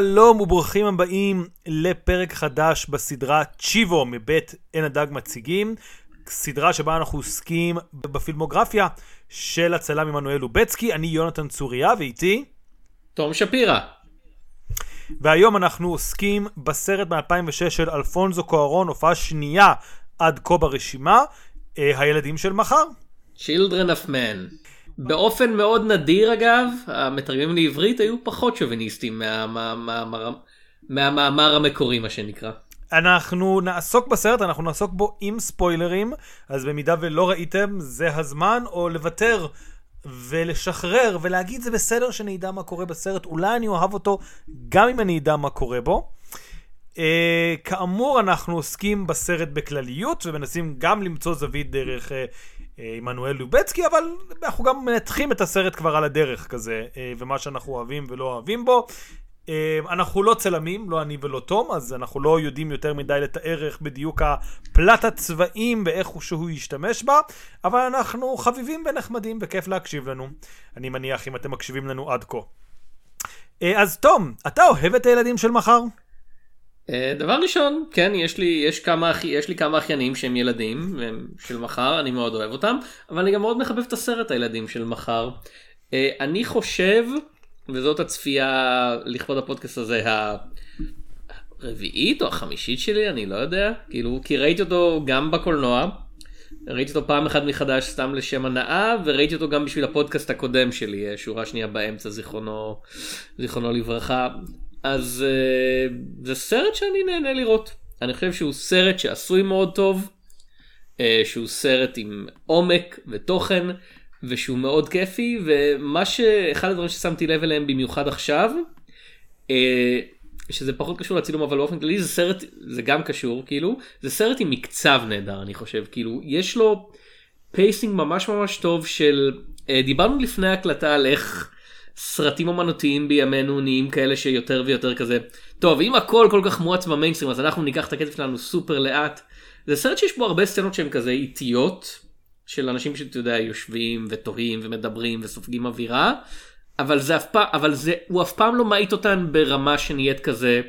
שלום וברוכים הבאים לפרק חדש בסדרה צ'יבו מבית עין הדג מציגים, סדרה שבה אנחנו עוסקים בפילמוגרפיה של הצלם עמנואל לובצקי, אני יונתן צוריה ואיתי. תום שפירא. והיום אנחנו עוסקים בסרט מ-2006 של אלפונזו קוארון, הופעה שנייה עד כה ברשימה, אה, הילדים של מחר. Children of Men. באופן מאוד נדיר אגב, המתרגמים לעברית היו פחות שוביניסטים מהמאמר מה, המקורי מה שנקרא. אנחנו נעסוק בסרט, אנחנו נעסוק בו עם ספוילרים, אז במידה ולא ראיתם, זה הזמן, או לוותר ולשחרר ולהגיד זה בסדר שאני אדע מה קורה בסרט, אולי אני אוהב אותו גם אם אני אדע מה קורה בו. Uh, כאמור, אנחנו עוסקים בסרט בכלליות ומנסים גם למצוא זווית דרך uh, עמנואל לובצקי, אבל אנחנו גם מנתחים את הסרט כבר על הדרך כזה, אה, ומה שאנחנו אוהבים ולא אוהבים בו. אה, אנחנו לא צלמים, לא אני ולא תום, אז אנחנו לא יודעים יותר מדי לתאר איך בדיוק הפלט הצבעים ואיך הוא שהוא ישתמש בה, אבל אנחנו חביבים ונחמדים וכיף להקשיב לנו. אני מניח אם אתם מקשיבים לנו עד כה. אה, אז תום, אתה אוהב את הילדים של מחר? אה, דבר ראשון כן יש לי יש כמה יש לי כמה אחיינים שהם ילדים של מחר אני מאוד אוהב אותם אבל אני גם מאוד מחבב את הסרט הילדים של מחר. אה, אני חושב וזאת הצפייה לכבוד הפודקאסט הזה הרביעית או החמישית שלי אני לא יודע כאילו כי ראיתי אותו גם בקולנוע. ראיתי אותו פעם אחת מחדש סתם לשם הנאה וראיתי אותו גם בשביל הפודקאסט הקודם שלי אה, שורה שנייה באמצע זיכרונו זיכרונו לברכה אז uh, זה סרט שאני נהנה לראות. אני חושב שהוא סרט שעשוי מאוד טוב, אה, שהוא סרט עם עומק ותוכן, ושהוא מאוד כיפי, ומה שאחד הדברים ששמתי לב אליהם במיוחד עכשיו, אה, שזה פחות קשור לצילום אבל באופן כללי זה סרט זה גם קשור כאילו זה סרט עם מקצב נהדר אני חושב כאילו יש לו pacing ממש ממש טוב של דיברנו לפני הקלטה על איך סרטים אמנותיים בימינו נהיים כאלה שיותר ויותר כזה טוב אם הכל כל כך מואץ במיינסטרים אז אנחנו ניקח את הקצב שלנו סופר לאט. זה סרט שיש בו הרבה סצנות שהן כזה איטיות של אנשים שאתה יודע יושבים ותוהים ומדברים וסופגים אווירה אבל זה אף פעם אבל זה הוא אף פעם לא מאיט אותן ברמה שנהיית כזה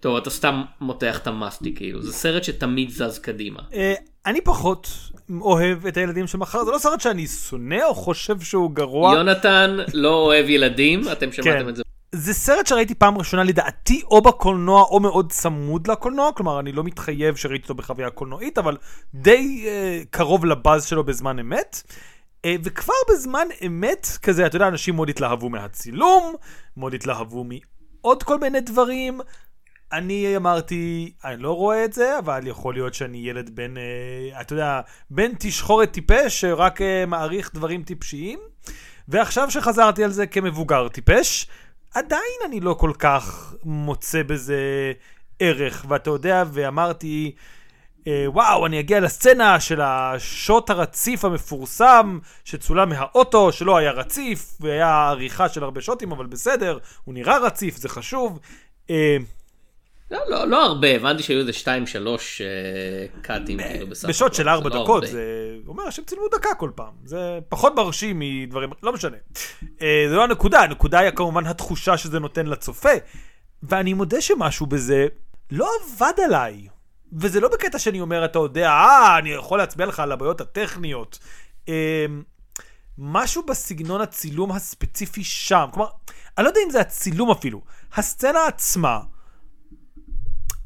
טוב אתה סתם מותח את המאסטי כאילו זה סרט שתמיד זז קדימה. אה, אני פחות אוהב את הילדים של מחר, זה לא סרט שאני שונא או חושב שהוא גרוע. יונתן לא אוהב ילדים, אתם שמעתם כן. את זה. זה סרט שראיתי פעם ראשונה לדעתי או בקולנוע או מאוד צמוד לקולנוע, כלומר אני לא מתחייב שראיתי אותו בחוויה קולנועית, אבל די uh, קרוב לבאז שלו בזמן אמת. Uh, וכבר בזמן אמת כזה, אתה יודע, אנשים מאוד התלהבו מהצילום, מאוד התלהבו מעוד כל מיני דברים. אני אמרתי, אני לא רואה את זה, אבל יכול להיות שאני ילד בן, אה, אתה יודע, בן תשחורת טיפש, שרק אה, מעריך דברים טיפשיים. ועכשיו שחזרתי על זה כמבוגר טיפש, עדיין אני לא כל כך מוצא בזה ערך. ואתה יודע, ואמרתי, אה, וואו, אני אגיע לסצנה של השוט הרציף המפורסם, שצולם מהאוטו, שלא היה רציף, והיה עריכה של הרבה שוטים, אבל בסדר, הוא נראה רציף, זה חשוב. אה, לא, לא, לא הרבה, הבנתי שהיו איזה 2-3 קאטים כאילו בסך הכל. בשוט של 4 לא דקות, זה אומר שהם צילמו דקה כל פעם. זה פחות מרשים מדברים, לא משנה. אה, זה לא הנקודה, הנקודה היא כמובן התחושה שזה נותן לצופה. ואני מודה שמשהו בזה לא עבד עליי. וזה לא בקטע שאני אומר, אתה יודע, אה, אני יכול להצביע לך על הבעיות הטכניות. אה, משהו בסגנון הצילום הספציפי שם. כלומר, אני לא יודע אם זה הצילום אפילו. הסצנה עצמה.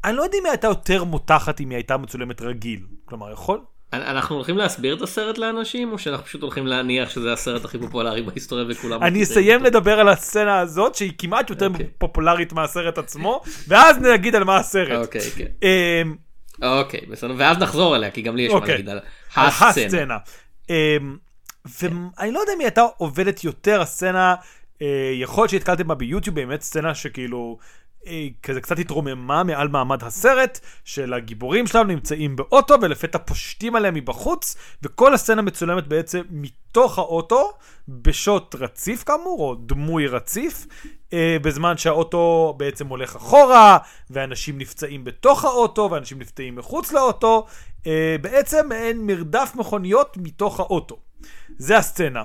אני לא יודע אם היא הייתה יותר מותחת אם היא הייתה מצולמת רגיל. כלומר, יכול? אנחנו הולכים להסביר את הסרט לאנשים או שאנחנו פשוט הולכים להניח שזה הסרט הכי פופולרי בהיסטוריה וכולם אני אסיים לדבר על הסצנה הזאת שהיא כמעט יותר. אוקיי. פופולרית מהסרט עצמו ואז נגיד על מה הסרט. אוקיי כן. אמ, אוקיי בסדר ואז נחזור אליה כי גם לי יש. מה אוקיי. להגיד על הסצנה. אמ, ואני לא יודע אם היא הייתה עובדת יותר הסצנה אה, יכול להיות שהתקלתם בה ביוטיוב באמת סצנה שכאילו כזה קצת התרוממה מעל מעמד הסרט, של הגיבורים שלנו נמצאים באוטו ולפתע פושטים עליהם מבחוץ, וכל הסצנה מצולמת בעצם מתוך האוטו, בשוט רציף כאמור, או דמוי רציף, אה, בזמן שהאוטו בעצם הולך אחורה, ואנשים נפצעים בתוך האוטו, ואנשים נפצעים מחוץ לאוטו, אה, בעצם אין מרדף מכוניות מתוך האוטו. זה הסצנה.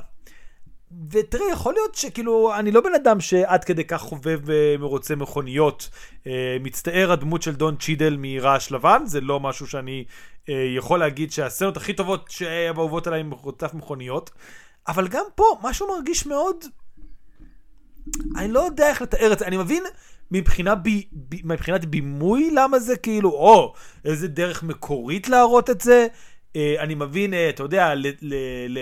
ותראה, יכול להיות שכאילו, אני לא בן אדם שעד כדי כך חובב ומרוצה מכוניות. אה, מצטער הדמות של דון צ'ידל מרעש לבן, זה לא משהו שאני אה, יכול להגיד שהסצנות הכי טובות שאהובות עליי מרוצף מכוניות. אבל גם פה, משהו מרגיש מאוד... אני לא יודע איך לתאר את זה, אני מבין מבחינה ב, ב, מבחינת בימוי למה זה כאילו, או, איזה דרך מקורית להראות את זה. אה, אני מבין, אה, אתה יודע, ל, ל, ל,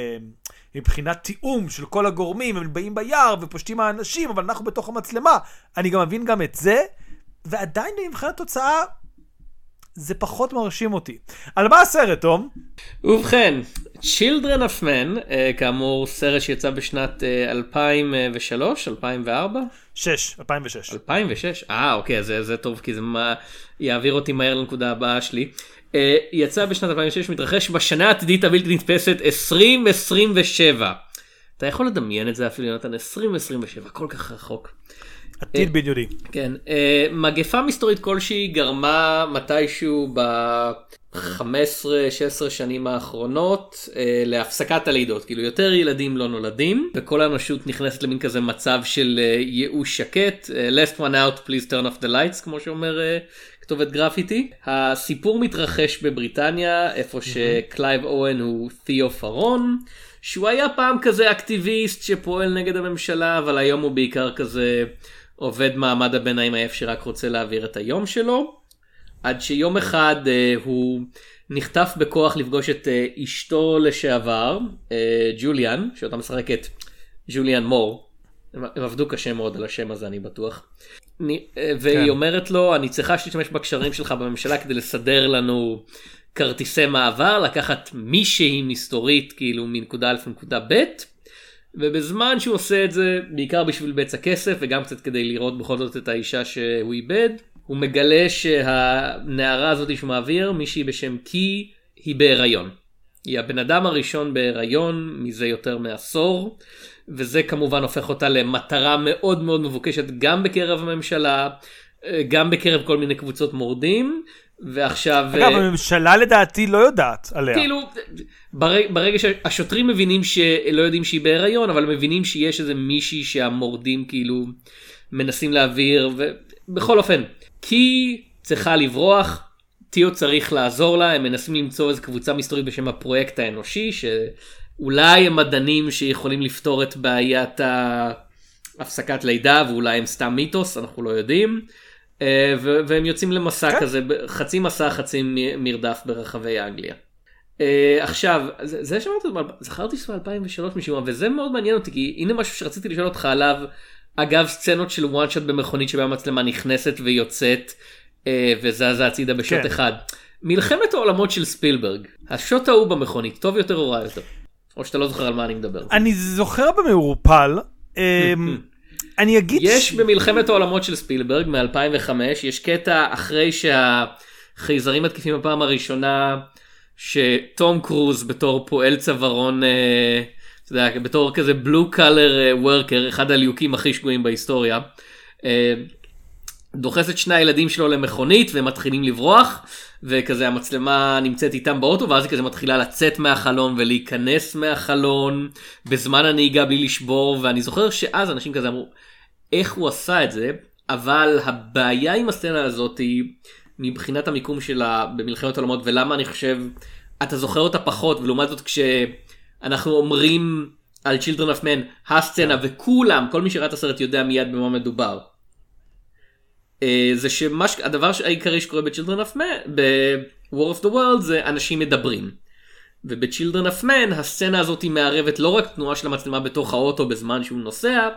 מבחינת תיאום של כל הגורמים, הם באים ביער ופושטים האנשים, אבל אנחנו בתוך המצלמה. אני גם מבין גם את זה, ועדיין מבחינת תוצאה, זה פחות מרשים אותי. על מה הסרט, תום? ובכן, Children of Men, uh, כאמור סרט שיצא בשנת uh, 2003, 2004? 6, 2006. 2006? אה, אוקיי, זה, זה טוב, כי זה מה, יעביר אותי מהר לנקודה הבאה שלי. Uh, יצא בשנת 2006, מתרחש בשנה העתידית הבלתי נתפסת 2027. אתה יכול לדמיין את זה אפילו, יונתן, 2027, כל כך רחוק. עתיד בדיוני. כן, אה, מגפה מסתורית כלשהי גרמה מתישהו ב-15-16 שנים האחרונות להפסקת הלידות, כאילו יותר ילדים לא נולדים, וכל האנושות נכנסת למין כזה מצב של ייאוש שקט, last one out please turn off the lights כמו שאומר כתובת גרפיטי. הסיפור מתרחש בבריטניה, איפה שקלייב אוהן הוא תיאו פארון. שהוא היה פעם כזה אקטיביסט שפועל נגד הממשלה אבל היום הוא בעיקר כזה עובד מעמד הביניים עייף שרק רוצה להעביר את היום שלו. עד שיום אחד uh, הוא נחטף בכוח לפגוש את uh, אשתו לשעבר, uh, ג'וליאן, שאותה משחקת ג'וליאן מור. הם עבדו קשה מאוד על השם הזה אני בטוח. Uh, והיא כן. אומרת לו אני צריכה שתשתמש בקשרים שלך בממשלה כדי לסדר לנו כרטיסי מעבר, לקחת מישהי מסתורית כאילו מנקודה א' לנקודה ב'. ובזמן שהוא עושה את זה, בעיקר בשביל בצע כסף וגם קצת כדי לראות בכל זאת את האישה שהוא איבד, הוא מגלה שהנערה הזאת שהוא מעביר, מישהי בשם קי, היא בהיריון. היא הבן אדם הראשון בהיריון מזה יותר מעשור, וזה כמובן הופך אותה למטרה מאוד מאוד מבוקשת גם בקרב הממשלה, גם בקרב כל מיני קבוצות מורדים. ועכשיו אגב, הממשלה לדעתי לא יודעת עליה. כאילו ברגע, ברגע שהשוטרים מבינים שלא יודעים שהיא בהיריון אבל מבינים שיש איזה מישהי שהמורדים כאילו מנסים להעביר ובכל אופן כי צריכה לברוח טיו צריך לעזור לה הם מנסים למצוא איזה קבוצה מסתורית בשם הפרויקט האנושי שאולי הם מדענים שיכולים לפתור את בעיית הפסקת לידה ואולי הם סתם מיתוס אנחנו לא יודעים. אה, והם יוצאים למסע כן. כזה חצי מסע חצי מרדף ברחבי אנגליה. אה, עכשיו זה זה שאמרתי זכרתי שזה 2003 משום מה וזה מאוד מעניין אותי כי הנה משהו שרציתי לשאול אותך עליו אגב סצנות של וואן שוט במכונית שבה המצלמה נכנסת ויוצאת אה, וזזה הצידה בשוט כן. אחד. מלחמת העולמות של ספילברג השוט ההוא במכונית טוב יותר או רע יותר? או שאתה לא זוכר על מה אני מדבר. אני זוכר במעורפל. אמ, אני אגיד... יש במלחמת העולמות של ספילברג מ-2005 יש קטע אחרי שהחייזרים מתקיפים בפעם הראשונה שתום קרוז בתור פועל צווארון אה, אתה יודע, בתור כזה בלו קלר וורקר אחד הליהוקים הכי שגויים בהיסטוריה. דוחס את שני הילדים שלו למכונית והם מתחילים לברוח וכזה המצלמה נמצאת איתם באוטו ואז היא כזה מתחילה לצאת מהחלון ולהיכנס מהחלון בזמן הנהיגה בלי לשבור ואני זוכר שאז אנשים כזה אמרו איך הוא עשה את זה אבל הבעיה עם הסצנה הזאת היא מבחינת המיקום שלה במלחמת העולמות ולמה אני חושב אתה זוכר אותה פחות ולעומת זאת כשאנחנו אומרים על Children of Men הסצנה וכולם כל מי שראה את הסרט יודע מיד במה מדובר. אה, זה שהדבר העיקרי שקורה ב-Children of Men, ב-War of the World זה אנשים מדברים. וב-Children of Men הסצנה הזאת היא מערבת לא רק תנועה של המצלמה בתוך האוטו בזמן שהוא נוסע,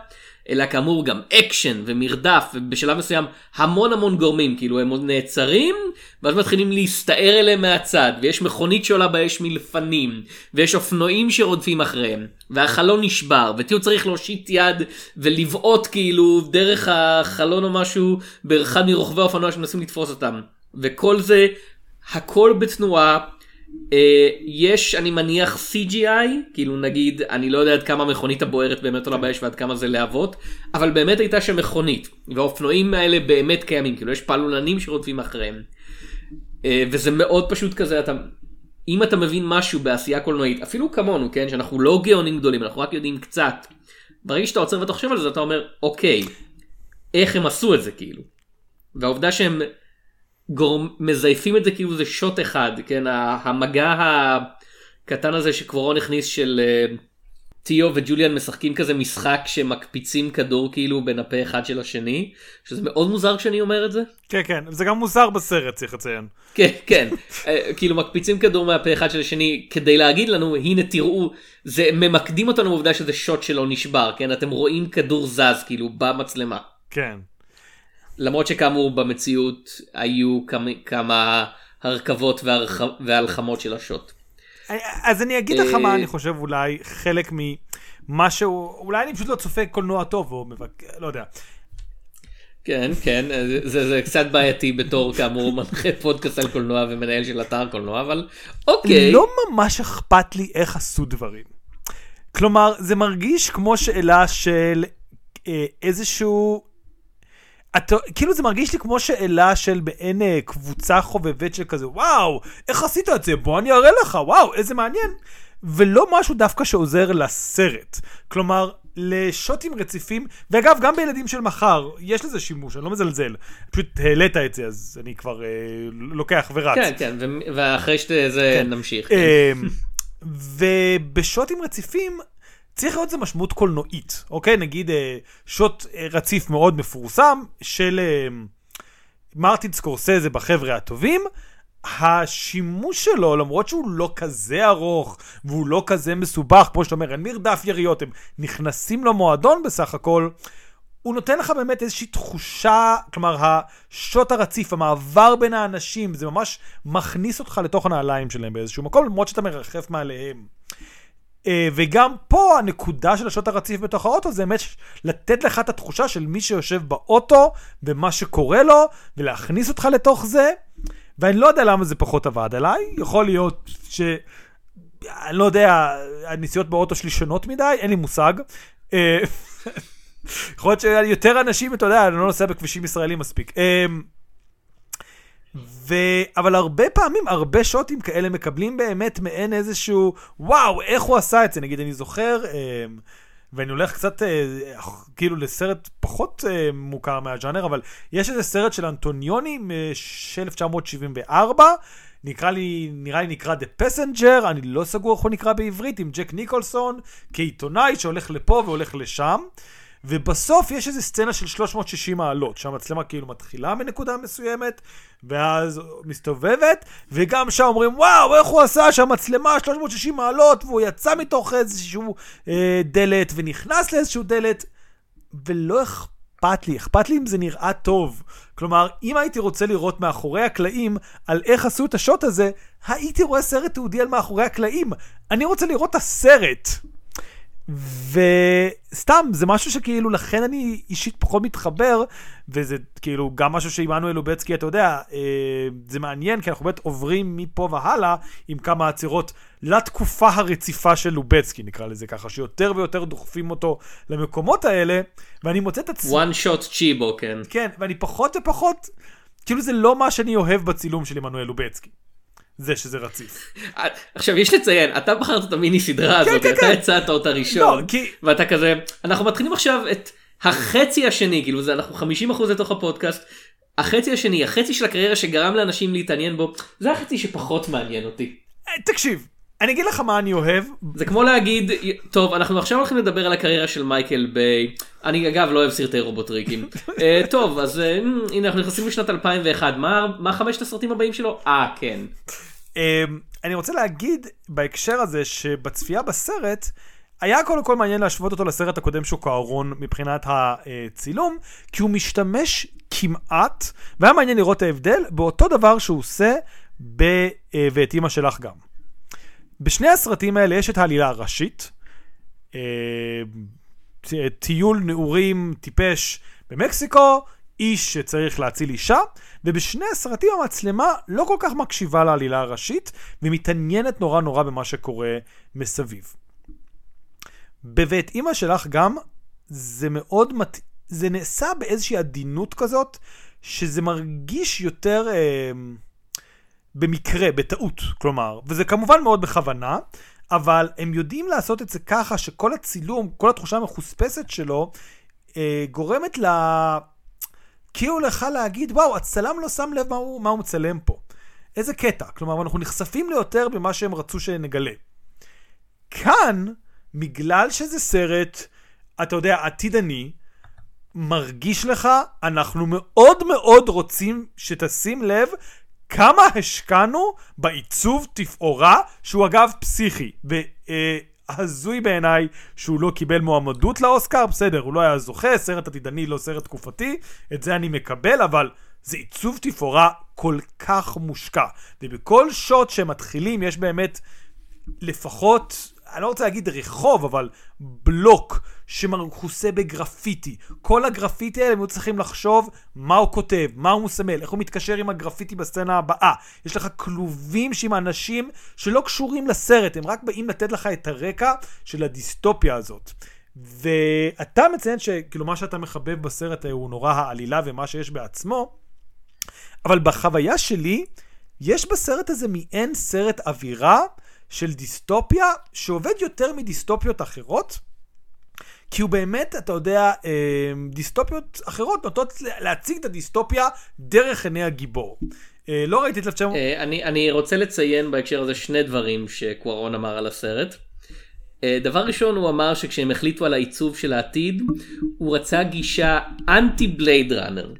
אלא כאמור גם אקשן ומרדף ובשלב מסוים המון המון גורמים כאילו הם עוד נעצרים ואז מתחילים להסתער אליהם מהצד ויש מכונית שעולה באש מלפנים ויש אופנועים שרודפים אחריהם והחלון נשבר ותיאו צריך להושיט יד ולבעוט כאילו דרך החלון או משהו באחד מרוכבי האופנוע שמנסים לתפוס אותם. וכל זה הכל בתנועה יש אני מניח CGI כאילו נגיד אני לא יודע עד כמה מכונית הבוערת באמת עולה באש ועד כמה זה להבות אבל באמת הייתה שם מכונית והאופנועים האלה באמת קיימים כאילו יש פעלולנים שרודפים אחריהם. אה, וזה מאוד פשוט כזה אתה אם אתה מבין משהו בעשייה קולנועית, אפילו כמונו, כן, שאנחנו לא גאונים גדולים, אנחנו רק יודעים קצת, ברגע שאתה עוצר ואתה חושב על זה, אתה אומר, אוקיי, איך הם עשו את זה כאילו. והעובדה שהם גורם, מזייפים את זה כאילו זה שוט אחד, כן, המגע הקטן הזה שקבורון הכניס של אה, טיו וג'וליאן משחקים כזה משחק שמקפיצים כדור כאילו בין הפה אחד של השני, שזה מאוד מוזר כשאני אומר את זה. כן, כן, זה גם מוזר בסרט, צריך לציין. כן, כן, אה, כאילו מקפיצים כדור מהפה אחד של השני כדי להגיד לנו, הנה תראו, זה ממקדים אותנו בעובדה שזה שוט שלא נשבר, כן, אתם רואים כדור זז כאילו במצלמה. כן. למרות שכאמור במציאות היו כמה, כמה הרכבות והרח... והלחמות של השוט. אז אני אגיד לך מה אה, אני חושב אולי חלק ממשהו, אולי אני פשוט לא צופה קולנוע טוב או מבק... לא יודע. כן, כן, זה, זה קצת בעייתי בתור כאמור מנחה פודקאסט על קולנוע ומנהל של אתר קולנוע, אבל אוקיי. לא ממש אכפת לי איך עשו דברים. כלומר, זה מרגיש כמו שאלה של אה, איזשהו... את, כאילו זה מרגיש לי כמו שאלה של מעין אה, קבוצה חובבת של כזה, וואו, איך עשית את זה? בוא אני אראה לך, וואו, איזה מעניין. ולא משהו דווקא שעוזר לסרט. כלומר, לשוטים רציפים, ואגב, גם בילדים של מחר, יש לזה שימוש, אני לא מזלזל. פשוט העלית את זה, אז אני כבר אה, לוקח ורץ. כן, כן, ואחרי שזה כן. נמשיך. כן. אה, ובשוטים רציפים, צריך להיות לזה משמעות קולנועית, אוקיי? נגיד אה, שוט אה, רציף מאוד מפורסם של אה, מרטין סקורסזה בחבר'ה הטובים. השימוש שלו, למרות שהוא לא כזה ארוך והוא לא כזה מסובך, כמו שאתה אומר, אין מרדף יריות, הם נכנסים למועדון בסך הכל, הוא נותן לך באמת איזושהי תחושה, כלומר, השוט הרציף, המעבר בין האנשים, זה ממש מכניס אותך לתוך הנעליים שלהם באיזשהו מקום, למרות שאתה מרחף מעליהם. אה, וגם פה הנקודה של השוט הרציף בתוך האוטו זה באמת לתת לך את התחושה של מי שיושב באוטו ומה שקורה לו ולהכניס אותך לתוך זה. ואני לא יודע למה זה פחות עבד עליי, יכול להיות ש... אני לא יודע, הנסיעות באוטו שלי שונות מדי, אין לי מושג. אה, יכול להיות שיותר אנשים, אתה יודע, אני לא נוסע בכבישים ישראלים מספיק. ו... אבל הרבה פעמים, הרבה שוטים כאלה מקבלים באמת מעין איזשהו, וואו, איך הוא עשה את זה? נגיד, אני זוכר, אה, ואני הולך קצת אה, כאילו לסרט פחות אה, מוכר מהז'אנר, אבל יש איזה סרט של אנטוניוני של 1974, נקרא לי, נראה לי נקרא The Passenger, אני לא סגור איך הוא נקרא בעברית, עם ג'ק ניקולסון, כעיתונאי שהולך לפה והולך לשם. ובסוף יש איזו סצנה של 360 מעלות, שהמצלמה כאילו מתחילה מנקודה מסוימת, ואז מסתובבת, וגם שם אומרים, וואו, איך הוא עשה שהמצלמה 360 מעלות, והוא יצא מתוך איזשהו אה, דלת, ונכנס לאיזשהו דלת, ולא אכפת לי, אכפת לי אם זה נראה טוב. כלומר, אם הייתי רוצה לראות מאחורי הקלעים על איך עשו את השוט הזה, הייתי רואה סרט תיעודי על מאחורי הקלעים. אני רוצה לראות את הסרט. וסתם, זה משהו שכאילו, לכן אני אישית פחות מתחבר, וזה כאילו גם משהו שעמנואל לובצקי, אתה יודע, אה, זה מעניין, כי אנחנו באמת עוברים מפה והלאה עם כמה עצירות לתקופה הרציפה של לובצקי, נקרא לזה ככה, שיותר ויותר דוחפים אותו למקומות האלה, ואני מוצא את עצמי... one shot צ'יבו, כן. כן, ואני פחות ופחות, כאילו זה לא מה שאני אוהב בצילום של עמנואל לובצקי. זה שזה רציף. עכשיו יש לציין אתה בחרת את המיני סדרה כן, הזאת כן, אתה כן. הצעת אותה ראשון לא, כי... ואתה כזה אנחנו מתחילים עכשיו את החצי השני כאילו זה אנחנו 50% לתוך הפודקאסט החצי השני החצי של הקריירה שגרם לאנשים להתעניין בו זה החצי שפחות מעניין אותי. אה, תקשיב אני אגיד לך מה אני אוהב. זה כמו להגיד, טוב, אנחנו עכשיו הולכים לדבר על הקריירה של מייקל ביי. אני אגב לא אוהב סרטי רובוטריקים. uh, טוב, אז uh, הנה אנחנו נכנסים לשנת 2001, מה, מה חמשת הסרטים הבאים שלו? אה, כן. Um, אני רוצה להגיד בהקשר הזה שבצפייה בסרט, היה קודם כל מעניין להשוות אותו לסרט הקודם שוק הארון מבחינת הצילום, כי הוא משתמש כמעט, והיה מעניין לראות את ההבדל, באותו דבר שהוא עושה ב... אה, ואת אימא שלך גם. בשני הסרטים האלה יש את העלילה הראשית, אה, טיול נעורים טיפש במקסיקו, איש שצריך להציל אישה, ובשני הסרטים המצלמה לא כל כך מקשיבה לעלילה הראשית, ומתעניינת נורא נורא במה שקורה מסביב. בבית אימא שלך גם, זה מאוד מת... זה נעשה באיזושהי עדינות כזאת, שזה מרגיש יותר... אה, במקרה, בטעות, כלומר, וזה כמובן מאוד בכוונה, אבל הם יודעים לעשות את זה ככה שכל הצילום, כל התחושה המחוספסת שלו, אה, גורמת ל... כאילו לך להגיד, וואו, הצלם לא שם לב מה הוא, מה הוא מצלם פה. איזה קטע. כלומר, אנחנו נחשפים ליותר ממה שהם רצו שנגלה. כאן, בגלל שזה סרט, אתה יודע, עתידני, מרגיש לך, אנחנו מאוד מאוד רוצים שתשים לב כמה השקענו בעיצוב תפאורה, שהוא אגב פסיכי. והזוי בעיניי שהוא לא קיבל מועמדות לאוסקר, בסדר, הוא לא היה זוכה, סרט עתידני לא סרט תקופתי, את זה אני מקבל, אבל זה עיצוב תפאורה כל כך מושקע. ובכל שוט שהם מתחילים יש באמת לפחות, אני לא רוצה להגיד רחוב, אבל בלוק שמכוסה בגרפיטי. כל הגרפיטי האלה הם היו צריכים לחשוב מה הוא כותב, מה הוא מסמל, איך הוא מתקשר עם הגרפיטי בסצנה הבאה. יש לך כלובים שעם אנשים שלא קשורים לסרט, הם רק באים לתת לך את הרקע של הדיסטופיה הזאת. ואתה מציין שכאילו מה שאתה מחבב בסרט הוא נורא העלילה ומה שיש בעצמו, אבל בחוויה שלי, יש בסרט הזה מעין סרט אווירה של דיסטופיה שעובד יותר מדיסטופיות אחרות. כי הוא באמת, אתה יודע, אה, דיסטופיות אחרות נוטות להציג את הדיסטופיה דרך עיני הגיבור. אה, לא ראיתי את 1900... אה, אני, אני רוצה לציין בהקשר הזה שני דברים שקוארון אמר על הסרט. דבר ראשון הוא אמר שכשהם החליטו על העיצוב של העתיד הוא רצה גישה אנטי בלייד ראנר.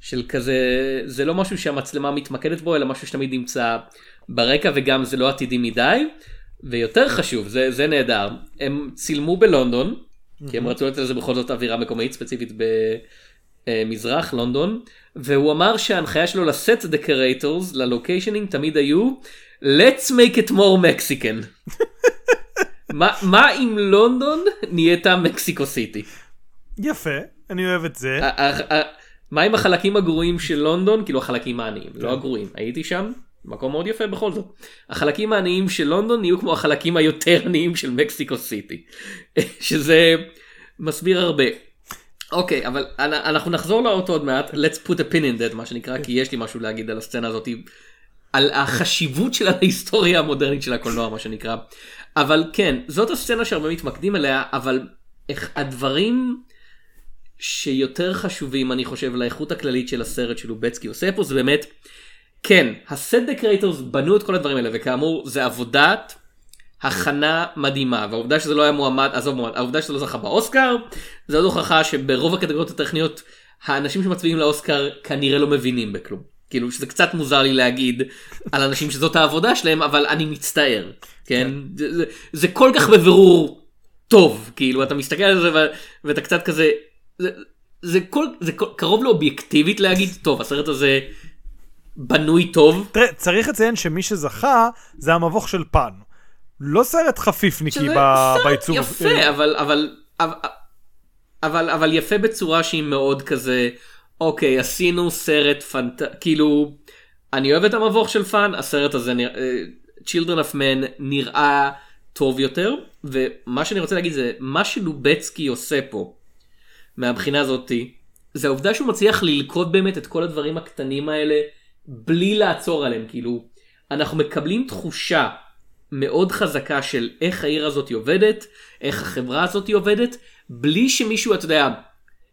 של כזה זה לא משהו שהמצלמה מתמקדת בו אלא משהו שתמיד נמצא ברקע וגם זה לא עתידי מדי. ויותר חשוב זה זה נהדר הם צילמו בלונדון כי הם רצו לתת לזה בכל זאת אווירה מקומית ספציפית במזרח לונדון והוא אמר שההנחיה שלו לסט דקרטורס ללוקיישנים תמיד היו let's make it more Mexican. מה, מה אם לונדון נהייתה מקסיקו סיטי? יפה, אני אוהב את זה. מה עם החלקים הגרועים של לונדון? כאילו החלקים העניים, לא הגרועים. הייתי שם, מקום מאוד יפה בכל זאת. החלקים העניים של לונדון נהיו כמו החלקים היותר עניים של מקסיקו סיטי. שזה מסביר הרבה. אוקיי, אבל אנחנו נחזור לאוטו עוד מעט, let's put a pin in that מה שנקרא, כי יש לי משהו להגיד על הסצנה הזאת, על החשיבות של ההיסטוריה המודרנית של הקולנוע מה שנקרא. אבל כן, זאת הסצנה שהרבה מתמקדים אליה, אבל איך הדברים שיותר חשובים אני חושב לאיכות הכללית של הסרט שלובצקי עושה פה זה באמת כן ה set decorators בנו את כל הדברים האלה וכאמור זה עבודת הכנה מדהימה. והעובדה שזה לא היה מועמד עזוב מועמד העובדה שזה לא זכה באוסקר זה עוד הוכחה שברוב הקטגוריות הטכניות האנשים שמצביעים לאוסקר כנראה לא מבינים בכלום. כאילו שזה קצת מוזר לי להגיד על אנשים שזאת העבודה שלהם אבל אני מצטער כן, כן. זה, זה כל כך בבירור טוב כאילו אתה מסתכל על זה ואתה קצת כזה זה, זה, כל, זה כל, קרוב לאובייקטיבית להגיד, טוב, הסרט הזה בנוי טוב. תראה, צריך לציין שמי שזכה זה המבוך של פן. לא סרט חפיפניקי בעיצוב. יפה, אבל, אבל, אבל, אבל, אבל יפה בצורה שהיא מאוד כזה, אוקיי, עשינו סרט פנט... כאילו, אני אוהב את המבוך של פאן, הסרט הזה, נראה, Children of Men נראה טוב יותר, ומה שאני רוצה להגיד זה, מה שלובצקי עושה פה, מהבחינה הזאתי, זה העובדה שהוא מצליח ללכוד באמת את כל הדברים הקטנים האלה בלי לעצור עליהם, כאילו, אנחנו מקבלים תחושה מאוד חזקה של איך העיר הזאת עובדת, איך החברה הזאת עובדת, בלי שמישהו, אתה יודע,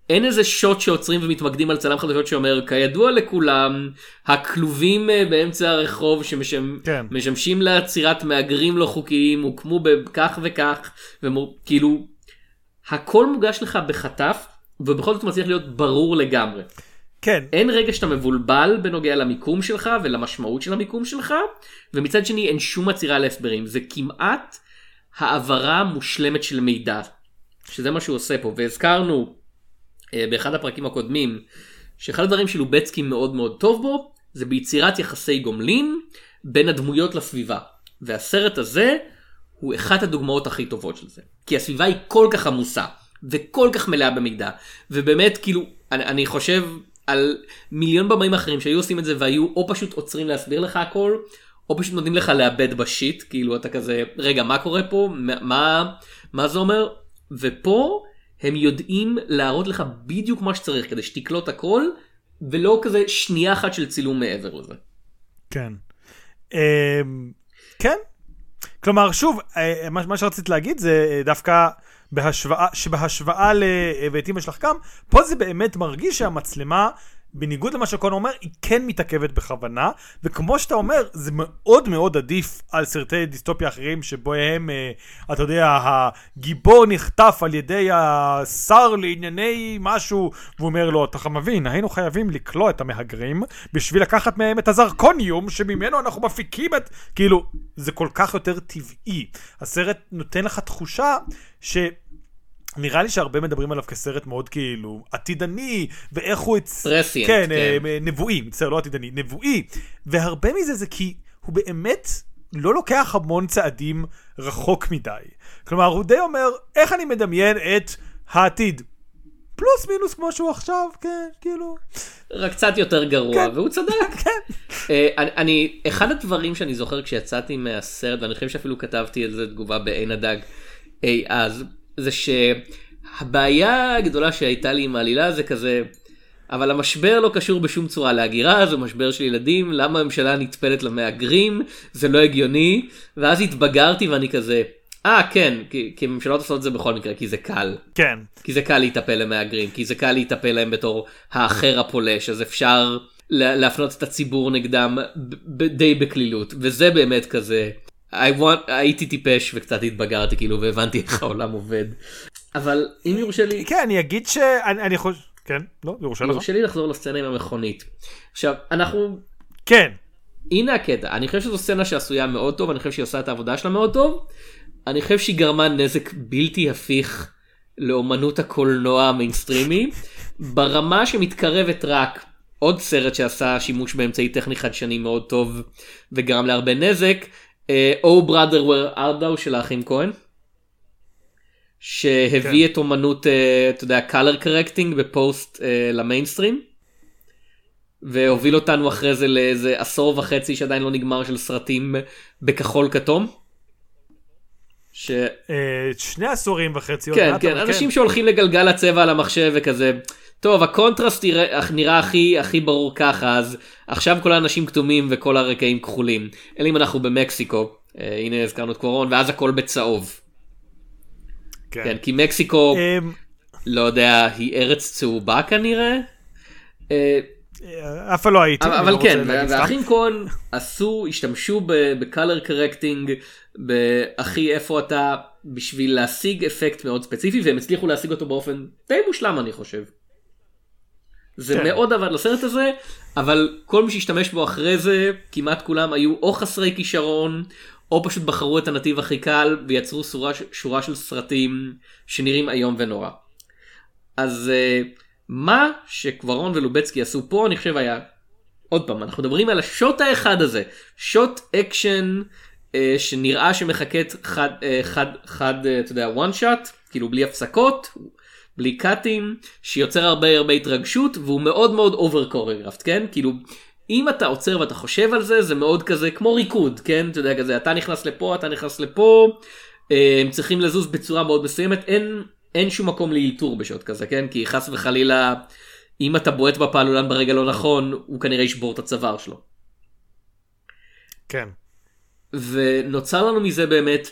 אין איזה שוט שעוצרים ומתמקדים על צלם חדשות שאומר כידוע לכולם הכלובים אה, באמצע הרחוב שמשמשים כן. לעצירת מהגרים לא חוקיים הוקמו בכך וכך וכאילו הכל מוגש לך בחטף ובכל זאת מצליח להיות ברור לגמרי. כן. אין רגע שאתה מבולבל בנוגע למיקום שלך ולמשמעות של המיקום שלך, ומצד שני אין שום עצירה להסברים, זה כמעט העברה מושלמת של מידע, שזה מה שהוא עושה פה, והזכרנו אה, באחד הפרקים הקודמים, שאחד הדברים שלובצקי מאוד מאוד טוב בו, זה ביצירת יחסי גומלין בין הדמויות לסביבה. והסרט הזה הוא אחת הדוגמאות הכי טובות של זה. כי הסביבה היא כל כך עמוסה. וכל כך מלאה במידע ובאמת כאילו אני, אני חושב על מיליון במאים אחרים שהיו עושים את זה והיו או פשוט עוצרים להסביר לך הכל או פשוט נותנים לך לאבד בשיט כאילו אתה כזה רגע מה קורה פה מה מה זה אומר ופה הם יודעים להראות לך בדיוק מה שצריך כדי שתקלוט הכל ולא כזה שנייה אחת של צילום מעבר לזה. כן. אמ, כן. כלומר, שוב, אה, מה שרציתי להגיד זה אה, דווקא בהשוואה, שבהשוואה ל... אה, ואת אמא שלך גם, פה זה באמת מרגיש שהמצלמה, בניגוד למה שקון אומר, היא כן מתעכבת בכוונה, וכמו שאתה אומר, זה מאוד מאוד עדיף על סרטי דיסטופיה אחרים, שבהם, אה, אתה יודע, הגיבור נחטף על ידי השר לענייני משהו, והוא אומר לו, אתה מבין, היינו חייבים לכלוא את המהגרים, בשביל לקחת מהם את הזרקוניום, שממנו אנחנו מפיקים את... כאילו, זה כל כך יותר טבעי. הסרט נותן לך תחושה ש... נראה לי שהרבה מדברים עליו כסרט מאוד כאילו עתידני, ואיך הוא... פרסיאנט, כן, כן. אה, נבואי, מצטער, לא עתידני, נבואי. והרבה מזה זה כי הוא באמת לא לוקח המון צעדים רחוק מדי. כלומר, הוא די אומר, איך אני מדמיין את העתיד? פלוס מינוס כמו שהוא עכשיו, כן, כאילו. רק קצת יותר גרוע, כן. והוא צדק. כן. אה, אני, אני, אחד הדברים שאני זוכר כשיצאתי מהסרט, ואני חושב שאפילו כתבתי על זה תגובה בעין הדג אי אז, זה שהבעיה הגדולה שהייתה לי עם העלילה זה כזה, אבל המשבר לא קשור בשום צורה להגירה, זה משבר של ילדים, למה הממשלה נטפלת למהגרים, זה לא הגיוני, ואז התבגרתי ואני כזה, אה כן, כי, כי ממשלות עושות את זה בכל מקרה, כי זה קל. כן. כי זה קל להיטפל למהגרים, כי זה קל להיטפל להם בתור האחר הפולש, אז אפשר לה- להפנות את הציבור נגדם די בקלילות, וזה באמת כזה, want, הייתי טיפש וקצת התבגרתי כאילו והבנתי איך העולם עובד. אבל אם יורשה לי, כן, אני אגיד שאני אני חושב... כן, לא, יורשה לך. יורשה לי לחזור לסצנה עם המכונית. עכשיו, אנחנו, כן. הנה הקטע, אני חושב שזו סצנה שעשויה מאוד טוב, אני חושב שהיא עושה את העבודה שלה מאוד טוב, אני חושב שהיא גרמה נזק בלתי הפיך לאומנות הקולנוע המיינסטרימי, ברמה שמתקרבת רק עוד סרט שעשה שימוש באמצעי טכני חדשני מאוד טוב וגרם להרבה נזק, Brother Where Art Thou של האחים כהן. שהביא את אומנות, אה, אתה יודע, color correcting בפוסט אה, למיינסטרים. והוביל אותנו אחרי זה לאיזה עשור וחצי שעדיין לא נגמר של סרטים בכחול כתום. ש... אה, שני עשורים וחצי. כן, כן, אנשים שהולכים לגלגל הצבע על המחשב וכזה, טוב, הקונטרסט נראה, נראה הכי, הכי ברור ככה, אז עכשיו כל האנשים כתומים וכל הרקעים כחולים. אלא אם אנחנו במקסיקו, אה, הנה הזכרנו את קורון, ואז הכל בצהוב. כן, כן. כי מקסיקו, אמ, לא יודע, היא ארץ צהובה כנראה. אה, אה, אף פעם לא הייתי. אבל, אבל לא כן. והאחים כהן עשו, השתמשו ב-color correcting, באחי איפה אתה, בשביל להשיג אפקט מאוד ספציפי, והם הצליחו להשיג אותו באופן די מושלם אני חושב. זה כן. מאוד עבד לסרט הזה, אבל כל מי שהשתמש בו אחרי זה, כמעט כולם היו או חסרי כישרון, או פשוט בחרו את הנתיב הכי קל, ויצרו שורה, שורה של סרטים שנראים איום ונורא. אז אה, מה שקוארון ולובצקי עשו פה אני חושב היה עוד פעם אנחנו מדברים על השוט האחד הזה שוט אקשן אה, שנראה שמחקת חד אה, חד חד אה, אתה יודע one shot כאילו בלי הפסקות בלי קאטים שיוצר הרבה הרבה התרגשות והוא מאוד מאוד אובר קוריגרפט כן כאילו אם אתה עוצר ואתה חושב על זה זה מאוד כזה כמו ריקוד כן אתה יודע כזה אתה נכנס לפה אתה נכנס לפה אה, הם צריכים לזוז בצורה מאוד מסוימת אין אין שום מקום לאלתור בשוט כזה כן כי חס וחלילה אם אתה בועט בפעלולן ברגע לא נכון הוא כנראה ישבור את הצוואר שלו. כן. ונוצר לנו מזה באמת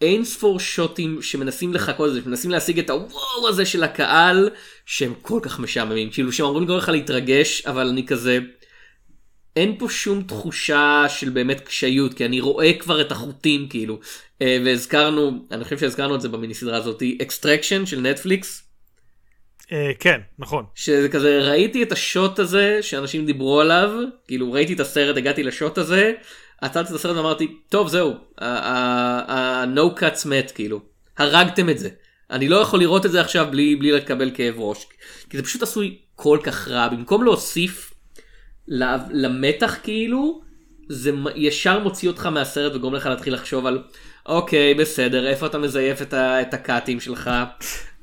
אין ספור שוטים שמנסים לחקות לזה, שמנסים להשיג את הוואו הזה של הקהל, שהם כל כך משעממים, כאילו שהם אמורים לגרום לך להתרגש, אבל אני כזה, אין פה שום תחושה של באמת קשיות, כי אני רואה כבר את החוטים כאילו, אה, והזכרנו, אני חושב שהזכרנו את זה במיני סדרה הזאת, Extraction של נטפליקס, אה, כן, נכון. שזה כזה ראיתי את השוט הזה שאנשים דיברו עליו כאילו ראיתי את הסרט הגעתי לשוט הזה עצרתי את הסרט ואמרתי טוב זהו ה-no cuts מת כאילו. הרגתם את זה. אני לא יכול לראות את זה עכשיו בלי בלי לקבל כאב ראש. כי זה פשוט עשוי כל כך רע. במקום להוסיף למתח כאילו זה ישר מוציא אותך מהסרט וגורם לך להתחיל לחשוב על אוקיי בסדר איפה אתה מזייף את, ה- את הקאטים שלך.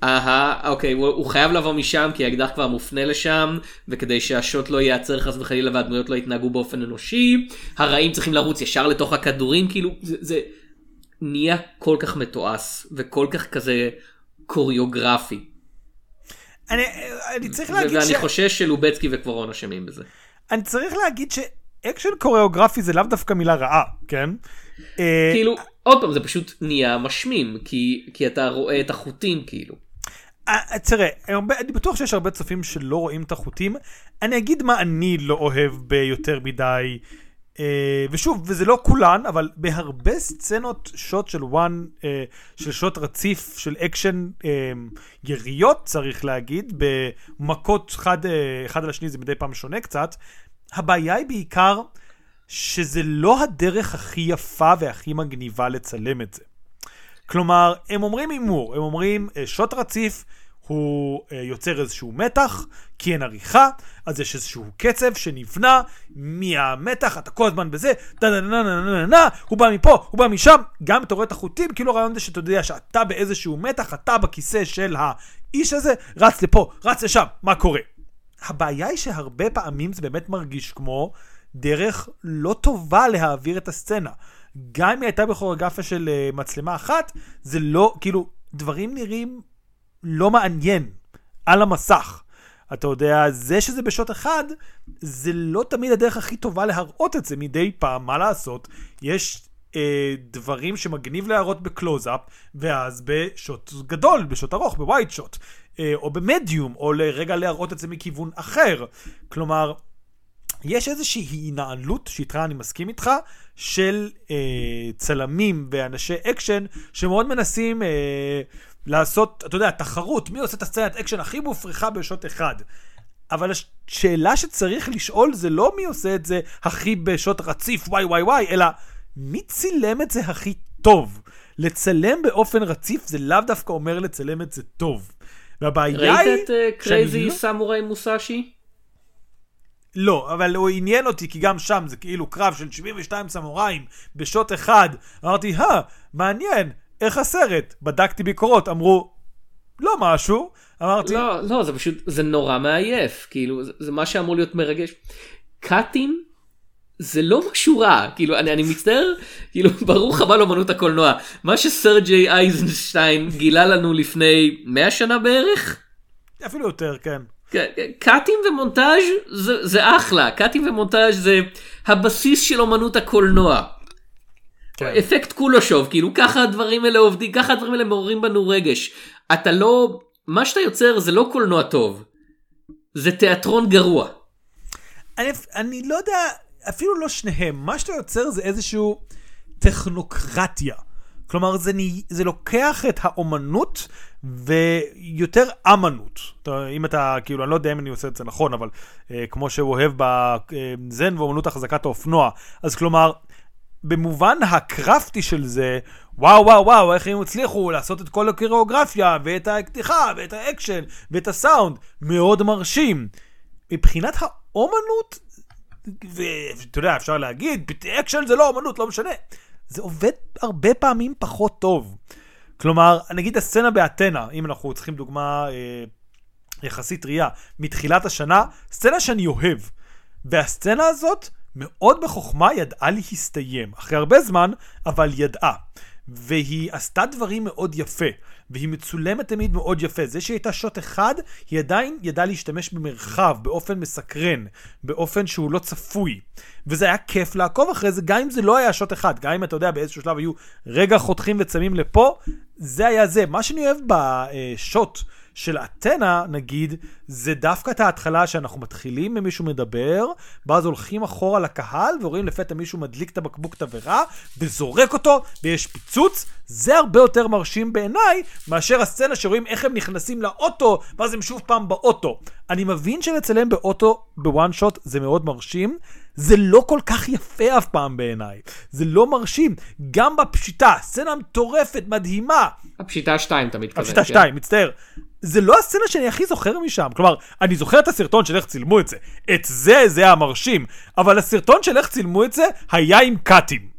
אהה אוקיי הוא, הוא חייב לבוא משם כי האקדח כבר מופנה לשם וכדי שהשוט לא ייעצר חס וחלילה והדמויות לא יתנהגו באופן אנושי הרעים צריכים לרוץ ישר לתוך הכדורים כאילו זה, זה נהיה כל כך מתועש וכל כך כזה קוריאוגרפי אני, אני צריך להגיד ואני ש... חושש שלובצקי וקוארון אשמים בזה. אני צריך להגיד action choreography זה לאו דווקא מילה רעה, כן? אה, כאילו, עוד פעם, זה פשוט נהיה משמים, כי, כי אתה רואה את החוטים כאילו. אה, תראה, אני בטוח שיש הרבה צופים שלא רואים את החוטים. אני אגיד מה אני לא אוהב ביותר מדי, אה, ושוב, וזה לא כולן, אבל בהרבה סצנות שוט של one, אה, של שוט רציף, של אקשן אה, יריות, צריך להגיד, במכות אחד, אה, אחד על השני, זה מדי פעם שונה קצת. הבעיה היא בעיקר שזה לא הדרך הכי יפה והכי מגניבה לצלם את זה. כלומר, הם אומרים הימור, הם אומרים אה, שוט רציף הוא אה, יוצר איזשהו מתח, כי אין עריכה, אז יש איזשהו קצב שנבנה מהמתח, אתה כל הזמן בזה, דה דה דה דה דה דה דה, הוא בא מפה, הוא בא משם, גם אתה רואה את החוטים, כאילו הרעיון זה שאתה יודע שאתה באיזשהו מתח, אתה בכיסא של האיש הזה, רץ לפה, רץ לשם, מה קורה? הבעיה היא שהרבה פעמים זה באמת מרגיש כמו דרך לא טובה להעביר את הסצנה. גם אם היא הייתה בכוריאוגרפיה של uh, מצלמה אחת, זה לא, כאילו, דברים נראים לא מעניין על המסך. אתה יודע, זה שזה בשוט אחד, זה לא תמיד הדרך הכי טובה להראות את זה מדי פעם, מה לעשות? יש אה, דברים שמגניב להראות בקלוזאפ, ואז בשוט גדול, בשוט ארוך, בווייט שוט, אה, או במדיום, או לרגע להראות את זה מכיוון אחר. כלומר, יש איזושהי הנעלות, שאיתך אני מסכים איתך, של אה, צלמים ואנשי אקשן, שמאוד מנסים אה, לעשות, אתה יודע, תחרות, מי עושה את הסצנת אקשן הכי מופרכה בשוט אחד. אבל השאלה שצריך לשאול זה לא מי עושה את זה הכי בשוט רציף וואי וואי וואי, אלא מי צילם את זה הכי טוב. לצלם באופן רציף זה לאו דווקא אומר לצלם את זה טוב. והבעיה היא... ראית את קרייזי סמוראי מוסאשי? לא, אבל הוא עניין אותי, כי גם שם זה כאילו קרב של 72 סמוראים בשוט אחד. אמרתי, הא, מעניין, איך הסרט? בדקתי ביקורות, אמרו, לא משהו. אמרתי, לא, לא, זה פשוט, זה נורא מעייף, כאילו, זה, זה מה שאמור להיות מרגש. קאטים זה לא משהו רע, כאילו, אני, אני מצטער, כאילו, ברוך הבא לאמנות הקולנוע. מה שסרג'יי אייזנשטיין גילה לנו לפני 100 שנה בערך, אפילו יותר, כן. קאטים ומונטאז' זה, זה אחלה, קאטים ומונטאז' זה הבסיס של אמנות הקולנוע. כן. אפקט קולושוב, כאילו ככה הדברים האלה עובדים, ככה הדברים האלה מעוררים בנו רגש. אתה לא, מה שאתה יוצר זה לא קולנוע טוב, זה תיאטרון גרוע. אני, אני לא יודע, אפילו לא שניהם, מה שאתה יוצר זה איזשהו טכנוקרטיה. כלומר, זה, ני- זה לוקח את האומנות ויותר אמנות. אם אתה, כאילו, אני לא יודע אם אני עושה את זה נכון, אבל אה, כמו שהוא אוהב בזן ואומנות אחזקת האופנוע. אז כלומר, במובן הקרפטי של זה, וואו וואו וואו, איך הם הצליחו לעשות את כל הקוריאוגרפיה, ואת הקטיחה, ואת האקשן, ואת הסאונד, מאוד מרשים. מבחינת האומנות, ואתה יודע, אפשר להגיד, אקשן זה לא אומנות, לא משנה. זה עובד הרבה פעמים פחות טוב. כלומר, נגיד הסצנה באתנה, אם אנחנו צריכים דוגמה אה, יחסית טריה, מתחילת השנה, סצנה שאני אוהב. והסצנה הזאת מאוד בחוכמה ידעה להסתיים. אחרי הרבה זמן, אבל ידעה. והיא עשתה דברים מאוד יפה, והיא מצולמת תמיד מאוד יפה. זה שהיא הייתה שוט אחד, היא עדיין ידעה להשתמש במרחב, באופן מסקרן, באופן שהוא לא צפוי. וזה היה כיף לעקוב אחרי זה, גם אם זה לא היה שוט אחד, גם אם אתה יודע, באיזשהו שלב היו רגע חותכים וצמים לפה, זה היה זה. מה שאני אוהב בשוט של אתנה, נגיד, זה דווקא את ההתחלה שאנחנו מתחילים ממישהו מדבר, ואז הולכים אחורה לקהל, ורואים לפתע מישהו מדליק את הבקבוק תבערה, וזורק אותו, ויש פיצוץ. זה הרבה יותר מרשים בעיניי, מאשר הסצנה שרואים איך הם נכנסים לאוטו, ואז הם שוב פעם באוטו. אני מבין שלצלם באוטו בוואן שוט זה מאוד מרשים, זה לא כל כך יפה אף פעם בעיניי. זה לא מרשים. גם בפשיטה, סצנה מטורפת, מדהימה, הפשיטה 2 אתה מתכוון. הפשיטה כן? 2, מצטער. זה לא הסצנה שאני הכי זוכר משם. כלומר, אני זוכר את הסרטון של איך צילמו את זה. את זה, זה היה מרשים. אבל הסרטון של איך צילמו את זה, היה עם קאטים.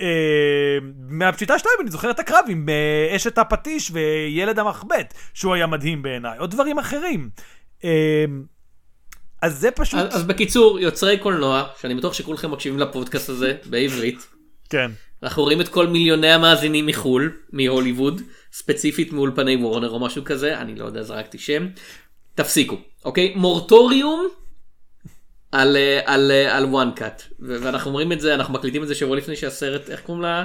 אה, מהפשיטה 2 אני זוכר את הקרב עם אה, אשת הפטיש וילד המחבט, שהוא היה מדהים בעיניי, או דברים אחרים. אז זה פשוט... אז, אז בקיצור, יוצרי קולנוע, שאני בטוח שכולכם מקשיבים לפודקאסט הזה בעברית, כן. אנחנו רואים את כל מיליוני המאזינים מחול, מהוליווד, ספציפית מאולפני וורנר או משהו כזה, אני לא יודע, זרקתי שם. תפסיקו, אוקיי? מורטוריום, על, אה, על, אה, על one cut ואנחנו אומרים את זה אנחנו מקליטים את זה שבוע לפני שהסרט איך קוראים לה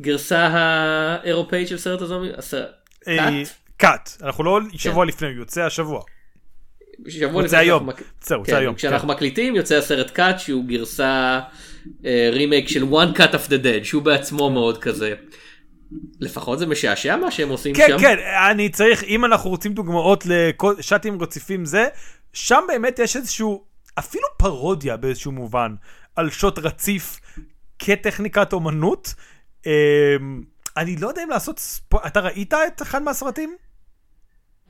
גרסה האירופאית של סרט הזומבי. הסרט- אה, cut? קאט. אנחנו לא שבוע לפני, הוא יוצא השבוע. שבוע לפני היום. מק- זהו, כן, היום. כשאנחנו כן. מקליטים יוצא הסרט קאט שהוא גרסה אה, רימייק של one cut of the dead שהוא בעצמו מאוד כזה. לפחות זה משעשע מה שהם עושים כן, שם. כן, אני צריך, אם אנחנו רוצים דוגמאות לשאטים רציפים זה, שם באמת יש איזשהו, אפילו פרודיה באיזשהו מובן, על שוט רציף כטכניקת אומנות. אמ, אני לא יודע אם לעשות ספו... אתה ראית את אחד מהסרטים?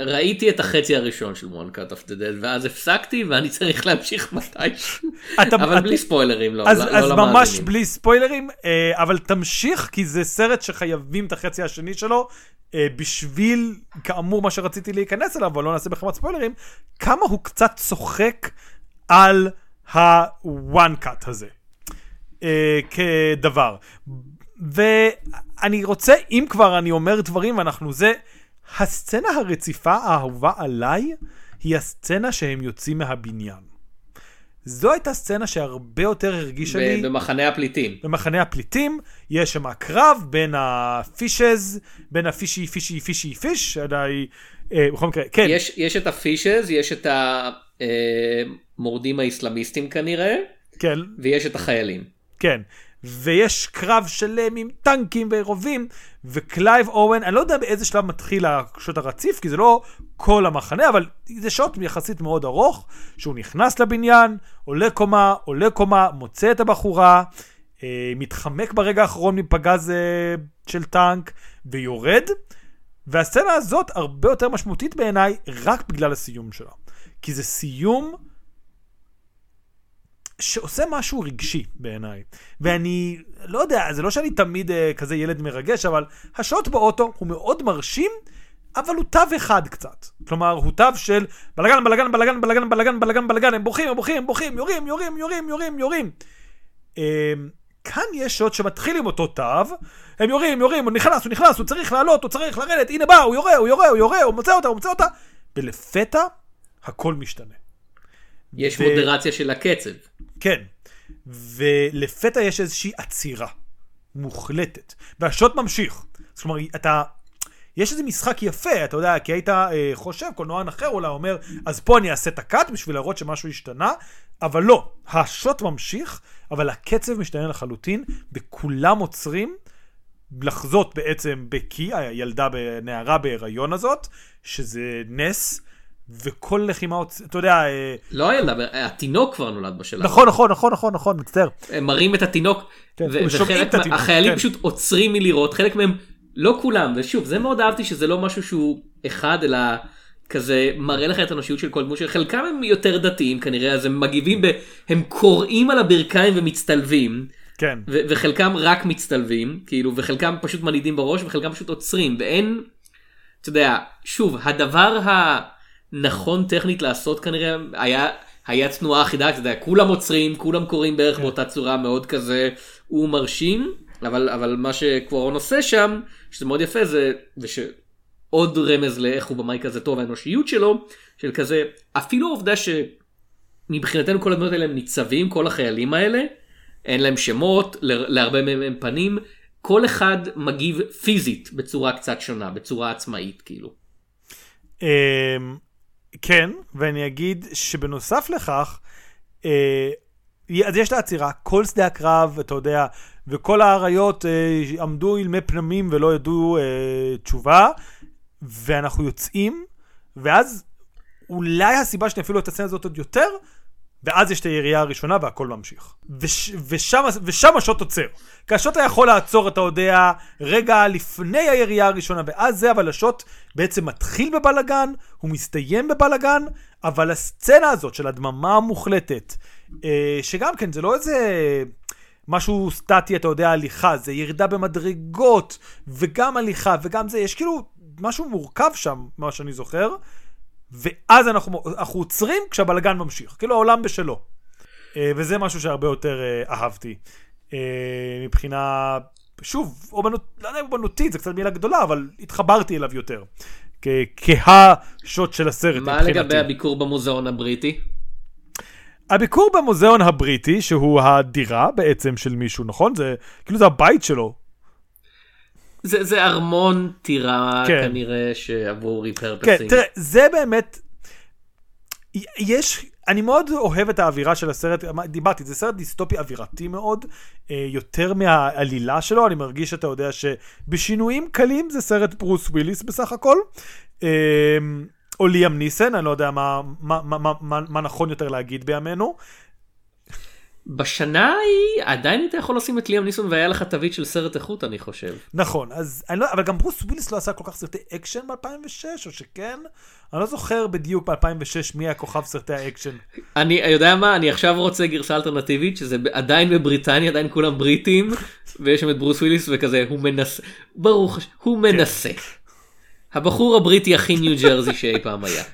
ראיתי את החצי הראשון של one cut of the dead ואז הפסקתי ואני צריך להמשיך מתישהו. אתה- אבל בלי ספוילרים לא. אז, לא- אז לא ממש. בלי ספוילרים, אה, אבל תמשיך, כי זה סרט שחייבים את החצי השני שלו, אה, בשביל, כאמור, מה שרציתי להיכנס אליו, אבל לא נעשה בחמת ספוילרים, כמה הוא קצת צוחק על ה-one cut הזה, אה, כדבר. ואני רוצה, אם כבר אני אומר דברים, אנחנו זה, הסצנה הרציפה האהובה עליי, היא הסצנה שהם יוצאים מהבניין. זו הייתה סצנה שהרבה יותר הרגישה לי במחנה הפליטים. במחנה הפליטים, יש שם קרב בין הפישז, בין הפישי פישי פישי פיש, עדיי, אה, בכל מקרה, כן, יש, יש את הפישז, יש את המורדים האיסלאמיסטים כנראה, כן, ויש את החיילים. כן. ויש קרב שלם עם טנקים ורובים, וקלייב אוון, אני לא יודע באיזה שלב מתחיל השוט הרציף, כי זה לא כל המחנה, אבל זה שוט יחסית מאוד ארוך, שהוא נכנס לבניין, עולה קומה, עולה קומה, מוצא את הבחורה, אה, מתחמק ברגע האחרון מפגז אה, של טנק, ויורד. והסצנה הזאת הרבה יותר משמעותית בעיניי, רק בגלל הסיום שלה. כי זה סיום שעושה משהו רגשי בעיניי. ואני לא יודע, זה לא שאני תמיד אה, כזה ילד מרגש, אבל השוט באוטו הוא מאוד מרשים, אבל הוא תו אחד קצת. כלומר, הוא תו של בלגן, בלגן, בלגן, בלגן, בלגן, בלגן, בלגן, הם בורחים, הם בורחים, הם בורחים, יורים, יורים, יורים, יורים, יורים. אה, כאן יש שוט שמתחיל עם אותו תו, הם יורים, יורים, הוא נכנס, הוא נכנס, הוא צריך לעלות, הוא צריך לרדת, הנה בא, הוא יורה, הוא יורה, הוא יורה, הוא מוצא אותה, הוא מוצא אותה, ולפתע הכל משתנה. יש ו- מודרציה של הקצב. כן. ולפתע יש איזושהי עצירה מוחלטת, והשוט ממשיך. זאת אומרת, אתה... יש איזה משחק יפה, אתה יודע, כי היית אה, חושב, קולנוען אחר אולי אומר, אז פה אני אעשה את הקאט בשביל להראות שמשהו השתנה, אבל לא, השוט ממשיך, אבל הקצב משתנה לחלוטין, וכולם עוצרים לחזות בעצם בקי, הילדה, נערה בהיריון הזאת, שזה נס, וכל לחימה, אתה יודע, אה, לא הילדה, התינוק כבר נולד בשלב. נכון, נכון, נכון, נכון, נכון, מצטער. הם מראים את התינוק, כן, ו- הם שומעים וחלק את התינוק, מהחיילים כן. פשוט עוצרים מלירות, חלק מהם, לא כולם, ושוב, זה מאוד אהבתי שזה לא משהו שהוא אחד, אלא כזה מראה לך את האנושיות של כל דמות, שחלקם הם יותר דתיים כנראה, אז הם מגיבים, ב- הם קוראים על הברכיים ומצטלבים, כן. ו- וחלקם רק מצטלבים, כאילו, וחלקם פשוט מנעידים בראש, וחלקם פשוט עוצרים, ואין, אתה יודע, שוב, הדבר הנכון טכנית לעשות כנראה היה, היה תנועה אחידה, אתה יודע, כולם עוצרים, כולם קוראים בערך באותה צורה מאוד כזה, הוא מרשים, אבל, אבל מה שקוורון עושה שם, שזה מאוד יפה, זה, ושעוד רמז לאיך הוא במאי כזה טוב, האנושיות שלו, של כזה, אפילו העובדה שמבחינתנו כל הדמות האלה הם ניצבים, כל החיילים האלה, אין להם שמות, להרבה מהם הם פנים, כל אחד מגיב פיזית בצורה קצת שונה, בצורה עצמאית כאילו. כן, ואני אגיד שבנוסף לכך, אה, אז יש את העצירה, כל שדה הקרב, אתה יודע, וכל האריות אה, עמדו אילמי פנמים ולא ידעו אה, תשובה, ואנחנו יוצאים, ואז אולי הסיבה שאני אפילו את הסצנה הזאת עוד יותר, ואז יש את הירייה הראשונה והכל ממשיך. וש, ושם, ושם השוט עוצר. כי השוט היה יכול לעצור, אתה יודע, רגע לפני הירייה הראשונה, ואז זה, אבל השוט בעצם מתחיל בבלגן, הוא מסתיים בבלגן, אבל הסצנה הזאת של הדממה המוחלטת, אה, שגם כן, זה לא איזה משהו סטטי, אתה יודע, הליכה, זה ירידה במדרגות, וגם הליכה, וגם זה, יש כאילו משהו מורכב שם, מה שאני זוכר. ואז אנחנו, אנחנו עוצרים כשהבלגן ממשיך, כאילו העולם בשלו. אה, וזה משהו שהרבה יותר אה, אהבתי. אה, מבחינה, שוב, אומנות, לא יודע אם אומנותית, זה קצת מילה גדולה, אבל התחברתי אליו יותר. כהשוט של הסרט מה מבחינתי. לגבי הביקור במוזיאון הבריטי? הביקור במוזיאון הבריטי, שהוא הדירה בעצם של מישהו, נכון? זה כאילו זה הבית שלו. זה, זה ארמון טירה כן. כנראה שעבור כן, ריפרפסים. תראה, זה באמת... יש... אני מאוד אוהב את האווירה של הסרט, דיברתי, זה סרט דיסטופי אווירתי מאוד, אה, יותר מהעלילה שלו, אני מרגיש שאתה יודע שבשינויים קלים זה סרט ברוס וויליס בסך הכל, אה, או ליאם ניסון, אני לא יודע מה, מה, מה, מה, מה, מה נכון יותר להגיד בימינו. בשנה ההיא עדיין אתה יכול לשים את ליאם ניסון והיה לך תווית של סרט איכות אני חושב. נכון, אז אני לא, אבל גם ברוס וויליס לא עשה כל כך סרטי אקשן ב-2006, או שכן? אני לא זוכר בדיוק ב-2006 מי היה כוכב סרטי האקשן. אני יודע מה אני עכשיו רוצה גרסה אלטרנטיבית שזה עדיין בבריטניה עדיין כולם בריטים ויש שם את ברוס וויליס וכזה הוא מנסה ברוך הוא מנסה. הבחור הבריטי הכי ניו ג'רזי שאי פעם היה.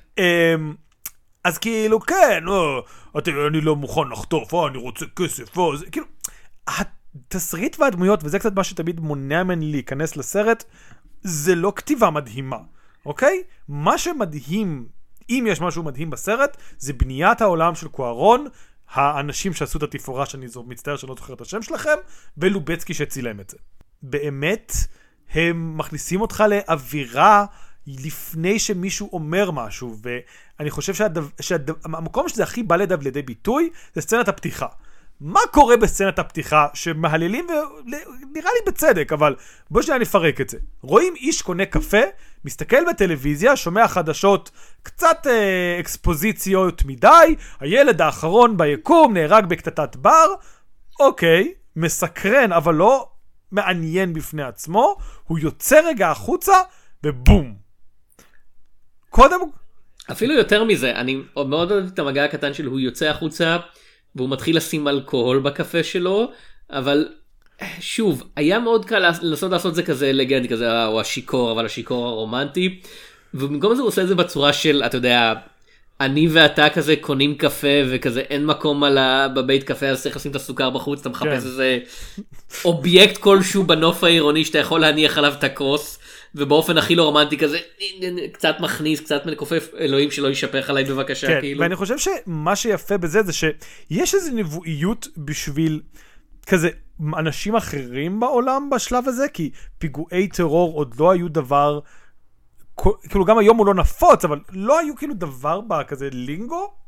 אז כאילו, כן, או, אתה, אני לא מוכן לחטוף, או, אני רוצה כסף, או, זה כאילו, התסריט והדמויות, וזה קצת מה שתמיד מונע ממני להיכנס לסרט, זה לא כתיבה מדהימה, אוקיי? מה שמדהים, אם יש משהו מדהים בסרט, זה בניית העולם של קוארון, האנשים שעשו את התפאורה, שאני זו- מצטער שאני לא זוכר את השם שלכם, ולובצקי שצילם את זה. באמת, הם מכניסים אותך לאווירה לפני שמישהו אומר משהו, ואני חושב שהמקום שזה הכי בא לידיו לידי ביטוי, זה סצנת הפתיחה. מה קורה בסצנת הפתיחה שמהללים, ונראה לי בצדק, אבל בוא שניה נפרק את זה. רואים איש קונה קפה, מסתכל בטלוויזיה, שומע חדשות, קצת אה, אקספוזיציות מדי, הילד האחרון ביקום נהרג בקטטת בר, אוקיי, מסקרן, אבל לא מעניין בפני עצמו, הוא יוצא רגע החוצה, ובום. קודם, אפילו יותר מזה אני מאוד אוהב את המגע הקטן של הוא יוצא החוצה והוא מתחיל לשים אלכוהול בקפה שלו אבל שוב היה מאוד קל לנסות לעשות זה כזה אלגנטי כזה אה, הוא השיכור אבל השיכור הרומנטי ובמקום זה הוא עושה את זה בצורה של אתה יודע אני ואתה כזה קונים קפה וכזה אין מקום על ה... בבית קפה אז צריך לשים את הסוכר בחוץ אתה מחפש כן. איזה אובייקט כלשהו בנוף העירוני שאתה יכול להניח עליו את הכוס ובאופן הכי לא רומנטי כזה קצת מכניס קצת מכופף אלוהים שלא יישפך עליי בבקשה כן, כאילו. ואני חושב שמה שיפה בזה זה שיש איזו נבואיות בשביל כזה אנשים אחרים בעולם בשלב הזה, כי פיגועי טרור עוד לא היו דבר, כאילו גם היום הוא לא נפוץ, אבל לא היו כאילו דבר בכזה לינגו.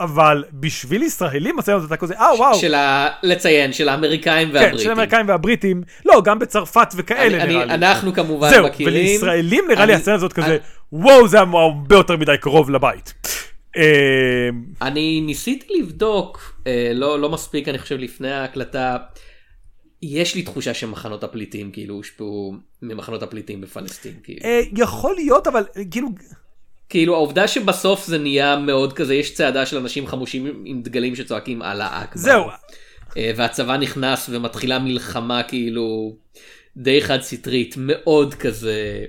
אבל בשביל ישראלים הזה הייתה כזה, אה וואו, של ה... לציין של האמריקאים כן, והבריטים. של האמריקאים והבריטים, לא, גם בצרפת וכאלה אני, נראה אני, לי. אנחנו כמובן זהו, מכירים. ולישראלים נראה לי אני- הסצנה הזאת כזה, וואו, זה היה הרבה יותר מדי קרוב לבית. אה, אני ניסיתי לבדוק אה, לא לא מספיק אני חושב לפני ההקלטה. יש לי תחושה שמחנות הפליטים כאילו הושפעו ממחנות הפליטים בפלסטין כאילו. אה, יכול להיות, אבל כאילו, כאילו העובדה שבסוף זה נהיה מאוד כזה יש צעדה של אנשים חמושים עם- דגלים שצועקים אללה אכבר. זהו, אה, והצבא נכנס ומתחילה מלחמה כאילו די חד סטרית מאוד כזה.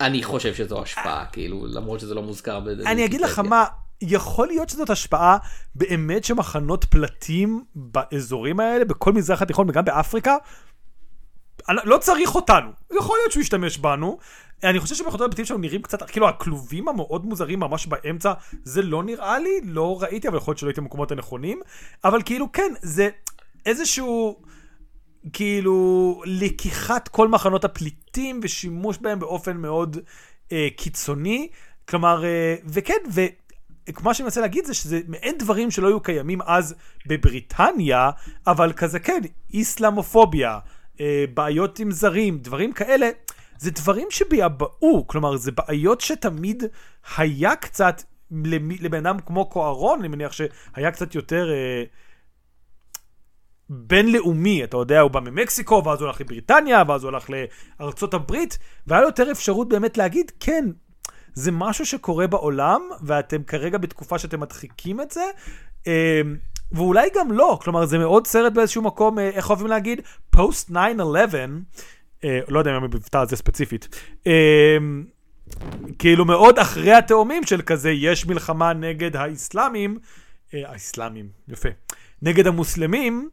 אני חושב שזו השפעה כאילו למרות שזה לא מוזכר. אני אגיד לך. מה, יכול להיות שזאת השפעה באמת שמחנות פלטים באזורים האלה, בכל מזרח התיכון וגם באפריקה, לא צריך אותנו. יכול להיות שהוא ישתמש בנו. אני חושב שמחנות הפליטים שלנו נראים קצת, כאילו הכלובים המאוד מוזרים ממש באמצע, זה לא נראה לי, לא ראיתי, אבל יכול להיות שלא הייתי במקומות הנכונים. אבל כאילו, כן, זה איזשהו... כאילו לקיחת כל מחנות הפליטים ושימוש בהם באופן מאוד אה, קיצוני. כלומר, אה, וכן, וכמו שאני מנסה להגיד זה שזה מעין דברים שלא היו קיימים אז בבריטניה, אבל כזה כן, איסלאמופוביה, אה, בעיות עם זרים, דברים כאלה, זה דברים שביעבעו, כלומר, זה בעיות שתמיד היה קצת, לבן אדם כמו קוארון, אני מניח שהיה קצת יותר... אה, בינלאומי, אתה יודע, הוא בא ממקסיקו, ואז הוא הלך לבריטניה, ואז הוא הלך לארצות הברית, והיה לו יותר אפשרות באמת להגיד, כן, זה משהו שקורה בעולם, ואתם כרגע בתקופה שאתם מדחיקים את זה, אה, ואולי גם לא, כלומר, זה מאוד סרט באיזשהו מקום, אה, איך אוהבים להגיד? פוסט 9-11, אה, לא יודע אם המבטא הזה ספציפית, אה, כאילו מאוד אחרי התאומים של כזה, יש מלחמה נגד האסלאמים, אה, האסלאמים, יפה, נגד המוסלמים,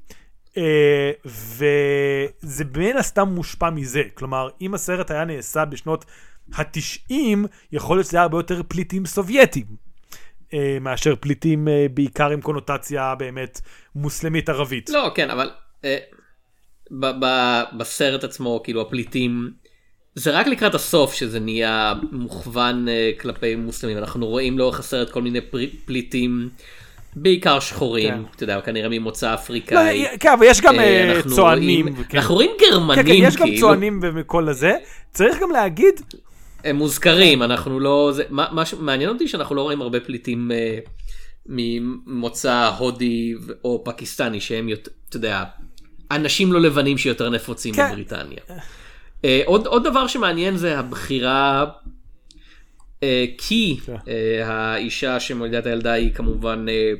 אה, וזה מן הסתם מושפע מזה. כלומר, אם הסרט היה נעשה בשנות התשעים, יכול להיות שזה היה הרבה יותר פליטים סובייטים. אה, מאשר פליטים אה, בעיקר עם קונוטציה באמת מוסלמית ערבית. לא, כן, אבל אה, ב- ב- בסרט עצמו, כאילו הפליטים, זה רק לקראת הסוף שזה נהיה מוכוון אה, כלפי מוסלמים. אנחנו רואים לאורך הסרט כל מיני פר- פליטים, בעיקר שחורים, כן. אתה יודע, כנראה ממוצא לא, אפריקאי. כן, אבל יש גם אה, אה, אנחנו צוענים. רואים- וכן. אנחנו רואים כן, גרמנים, כן, יש גם כאילו. צוענים ומכל הזה. צריך גם להגיד, הם מוזכרים, אנחנו לא... זה, מה, מה שמעניין אותי שאנחנו לא רואים הרבה פליטים אה, ממוצא הודי או פקיסטני שהם אתה יודע, אנשים לא לבנים שיותר נפוצים כן. בבריטניה. אה, עוד, עוד דבר שמעניין זה הבחירה, אה, כי כן. אה, האישה שמולידה את הילדה היא כמובן אה,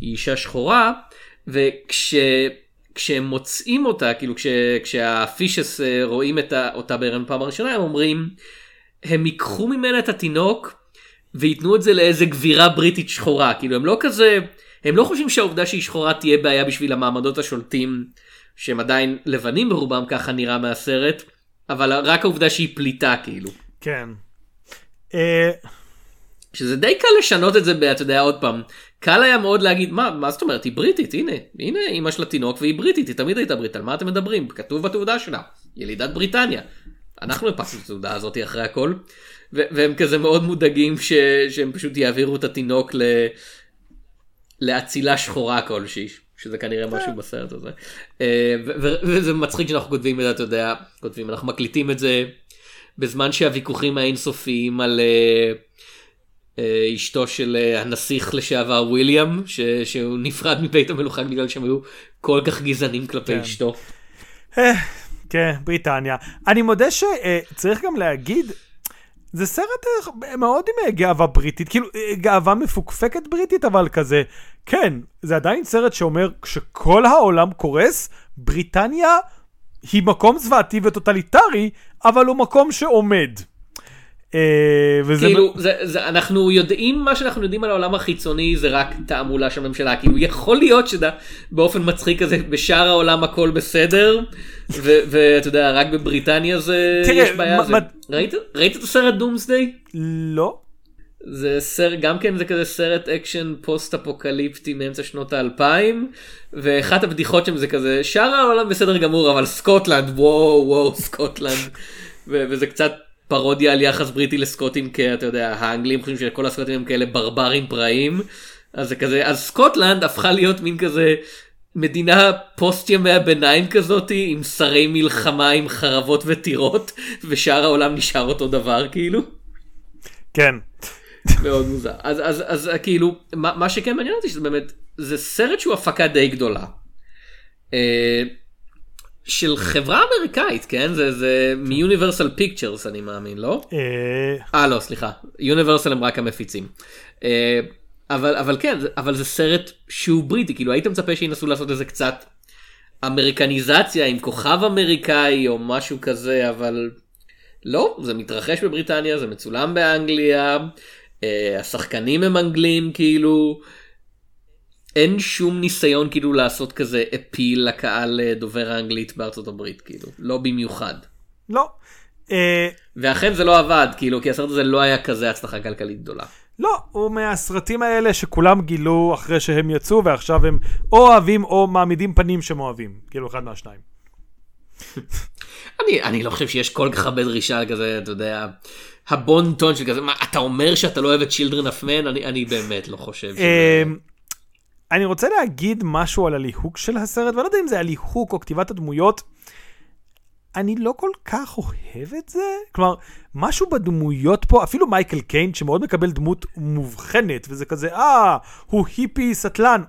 היא אישה שחורה, וכש... כשהם מוצאים אותה, כאילו כש, כשהפישס אה, רואים את ה, אותה בהיריון פעם הראשונה, הם אומרים, הם ייקחו ממנה את התינוק וייתנו את זה לאיזה גבירה בריטית שחורה, כאילו הם לא כזה, הם לא חושבים שהעובדה שהיא שחורה תהיה בעיה בשביל המעמדות השולטים, שהם עדיין לבנים ברובם, ככה נראה מהסרט, אבל רק העובדה שהיא פליטה כאילו. כן. אה, שזה די קל לשנות את זה, אתה יודע, עוד פעם, קל היה מאוד להגיד, מה, מה זאת אומרת, היא בריטית, הנה, הנה אימא של התינוק והיא בריטית, היא תמיד הייתה בריטית, על מה אתם מדברים? כתוב בתעודה שלה, ילידת בריטניה. אנחנו הפקנו את התעודה הזאת אחרי הכל, והם כזה מאוד מודאגים ש- שהם פשוט יעבירו את התינוק ל... לאצילה שחורה כלשהי, שזה כנראה משהו בסרט הזה. אה, וזה מצחיק שאנחנו כותבים את זה, אתה יודע, כותבים, אנחנו מקליטים את זה בזמן שהוויכוחים האינסופיים על... אה, אה, אשתו של אה, הנסיך לשעבר וויליאם. שהוא נפרד מבית המלוכה בגלל שהם היו כל כך גזענים כלפי כן. אשתו. אה, כן, בריטניה. אני מודה שצריך גם להגיד, זה סרט אה, מאוד עם אה, גאווה בריטית, כאילו אה, גאווה מפוקפקת בריטית, אבל כזה, כן, זה עדיין סרט שאומר, כשכל העולם קורס, בריטניה היא מקום זוועתי וטוטליטרי, אבל הוא מקום שעומד. וזה... כאילו זה, זה, אנחנו יודעים מה שאנחנו יודעים על העולם החיצוני זה רק תעמולה של הממשלה כאילו יכול להיות שבאופן מצחיק כזה בשאר העולם הכל בסדר ואתה יודע רק בבריטניה זה תראה, יש בעיה. מה- זה, ראית, ראית את הסרט דומסדיי? לא? זה סרט גם כן זה כזה סרט אקשן פוסט אפוקליפטי מאמצע שנות האלפיים ואחת הבדיחות שם זה כזה שאר העולם בסדר גמור אבל סקוטלנד וואו וואו סקוטלנד ו- וזה קצת פרודיה על יחס בריטי לסקוטים כי אתה יודע האנגלים חושבים שכל הסקוטים הם כאלה ברברים פראיים אז זה כזה אז סקוטלנד הפכה להיות מין כזה מדינה פוסט ימי הביניים כזאתי עם שרי מלחמה עם חרבות וטירות ושאר העולם נשאר אותו דבר כאילו. כן. מאוד מוזר. אז, אז, אז כאילו, מה, מה שכן מעניין אותי שזה באמת, זה סרט שהוא הפקה די גדולה. אה, של חברה אמריקאית, כן? זה, זה מיוניברסל פיקצ'רס אני מאמין, לא? אה, אה לא, סליחה. יוניברסל הם רק המפיצים. אה, אבל, אבל כן, אבל זה סרט שהוא בריטי, כאילו היית מצפה שינסו לעשות איזה קצת אמריקניזציה עם כוכב אמריקאי או משהו כזה, אבל לא, זה מתרחש בבריטניה, זה מצולם באנגליה, אה, השחקנים הם אנגלים, כאילו, אין שום ניסיון כאילו לעשות כזה אפיל לקהל אה, דובר האנגלית בארצות הברית, כאילו, לא במיוחד. לא. אה, ואכן זה לא עבד, כאילו, כי הסרט הזה לא היה כזה הצלחה כלכלית גדולה. לא, הוא מהסרטים האלה שכולם גילו אחרי שהם יצאו ועכשיו הם או אוהבים או מעמידים פנים שהם אוהבים. כאילו אחד מהשניים. אני, אני לא חושב שיש כל כך הרבה דרישה כזה, אתה יודע, הבון טון של כזה, מה, אתה אומר שאתה לא אוהב את Children of Men? אני, אני באמת לא חושב שזה... אמ, אני רוצה להגיד משהו על הליהוק של הסרט, ואני לא יודע אם זה הליהוק או כתיבת הדמויות. אני לא כל כך אוהב את זה. כלומר, משהו בדמויות פה, אפילו מייקל קיין, שמאוד מקבל דמות מובחנת, וזה כזה, אה, הוא היפי סטלן.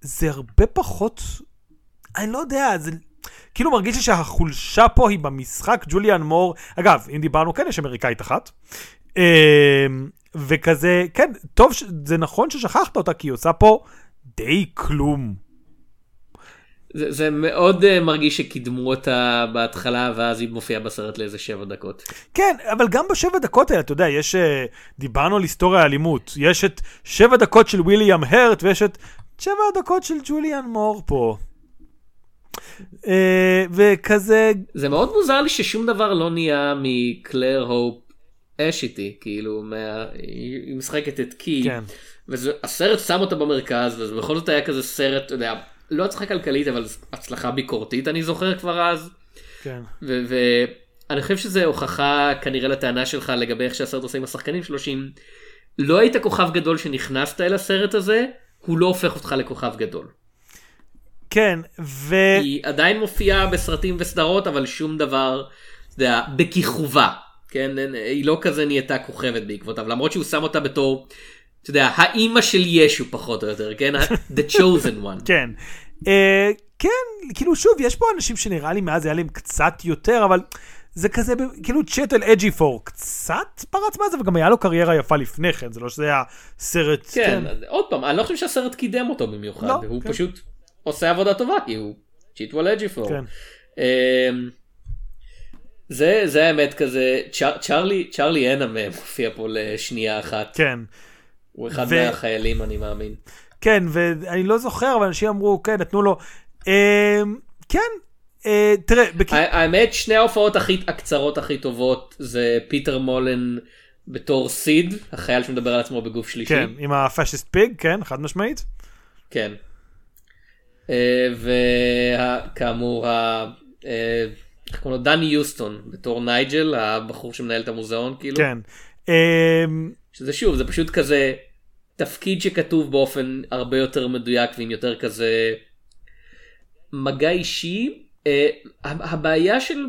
זה הרבה פחות, אני לא יודע, זה כאילו מרגיש לי שהחולשה פה היא במשחק, ג'וליאן מור, אגב, אם דיברנו, כן, יש אמריקאית אחת. אמ, וכזה, כן, טוב, זה נכון ששכחת אותה, כי היא עושה פה די כלום. זה, זה מאוד uh, מרגיש שקידמו אותה בהתחלה, ואז היא מופיעה בסרט לאיזה שבע דקות. כן, אבל גם בשבע דקות האלה, אתה יודע, יש, אה, דיברנו על היסטוריה האלימות, יש את שבע דקות של וויליאם הרט, ויש את שבע דקות של ג'וליאן מור פה. אה, וכזה, זה מאוד מוזר לי ששום דבר לא נהיה מקלר הופ אש איתי, כאילו, מה... היא משחקת את קי, כן. והסרט שם אותה במרכז, וזה בכל זאת היה כזה סרט, אתה יודע, לא הצלחה כלכלית, אבל הצלחה ביקורתית, אני זוכר כבר אז. כן. ואני חושב שזה הוכחה כנראה לטענה שלך לגבי איך שהסרט עושה עם השחקנים שלו, שאם לא היית כוכב גדול שנכנסת אל הסרט הזה, הוא לא הופך אותך לכוכב גדול. כן, ו... היא עדיין מופיעה בסרטים וסדרות, אבל שום דבר, אתה יודע, בכיכובה. כן, היא לא כזה נהייתה כוכבת בעקבותיו, למרות שהוא שם אותה בתור, אתה יודע, האימא של ישו פחות או יותר, כן? The chosen one. כן. אה, כן, כאילו שוב, יש פה אנשים שנראה לי מאז היה להם קצת יותר, אבל זה כזה, כאילו צ'טל אג'י פור קצת פרץ מאז, וגם היה לו קרירה יפה לפני כן, זה לא שזה היה סרט... כן, אז עוד פעם, אני לא חושב שהסרט קידם אותו במיוחד, לא, הוא כן. פשוט עושה עבודה טובה, כי הוא צ'יטוול אג'יפור. כן. אמ, זה זה האמת כזה צ'ר, צ'רלי צ'רלי אנם אה, מופיע פה לשנייה אחת כן. הוא אחד ו- מהחיילים אני מאמין. כן, ואני לא זוכר, אבל אנשים אמרו, כן, נתנו לו... אה, כן, אה, תראה, בכ... האמת שני ההופעות הכי הקצרות הכי טובות זה פיטר מולן בתור סיד החייל שמדבר על עצמו בגוף שלישי. כן, עם הפאשיסט פיג, כן, חד משמעית. כן. וכאמור, איך קוראים לו? דני יוסטון בתור נייג'ל, הבחור שמנהל את המוזיאון כאילו. כן. אה, שזה שוב, זה פשוט כזה תפקיד שכתוב באופן הרבה יותר מדויק ועם יותר כזה מגע אישי. אה, הבעיה של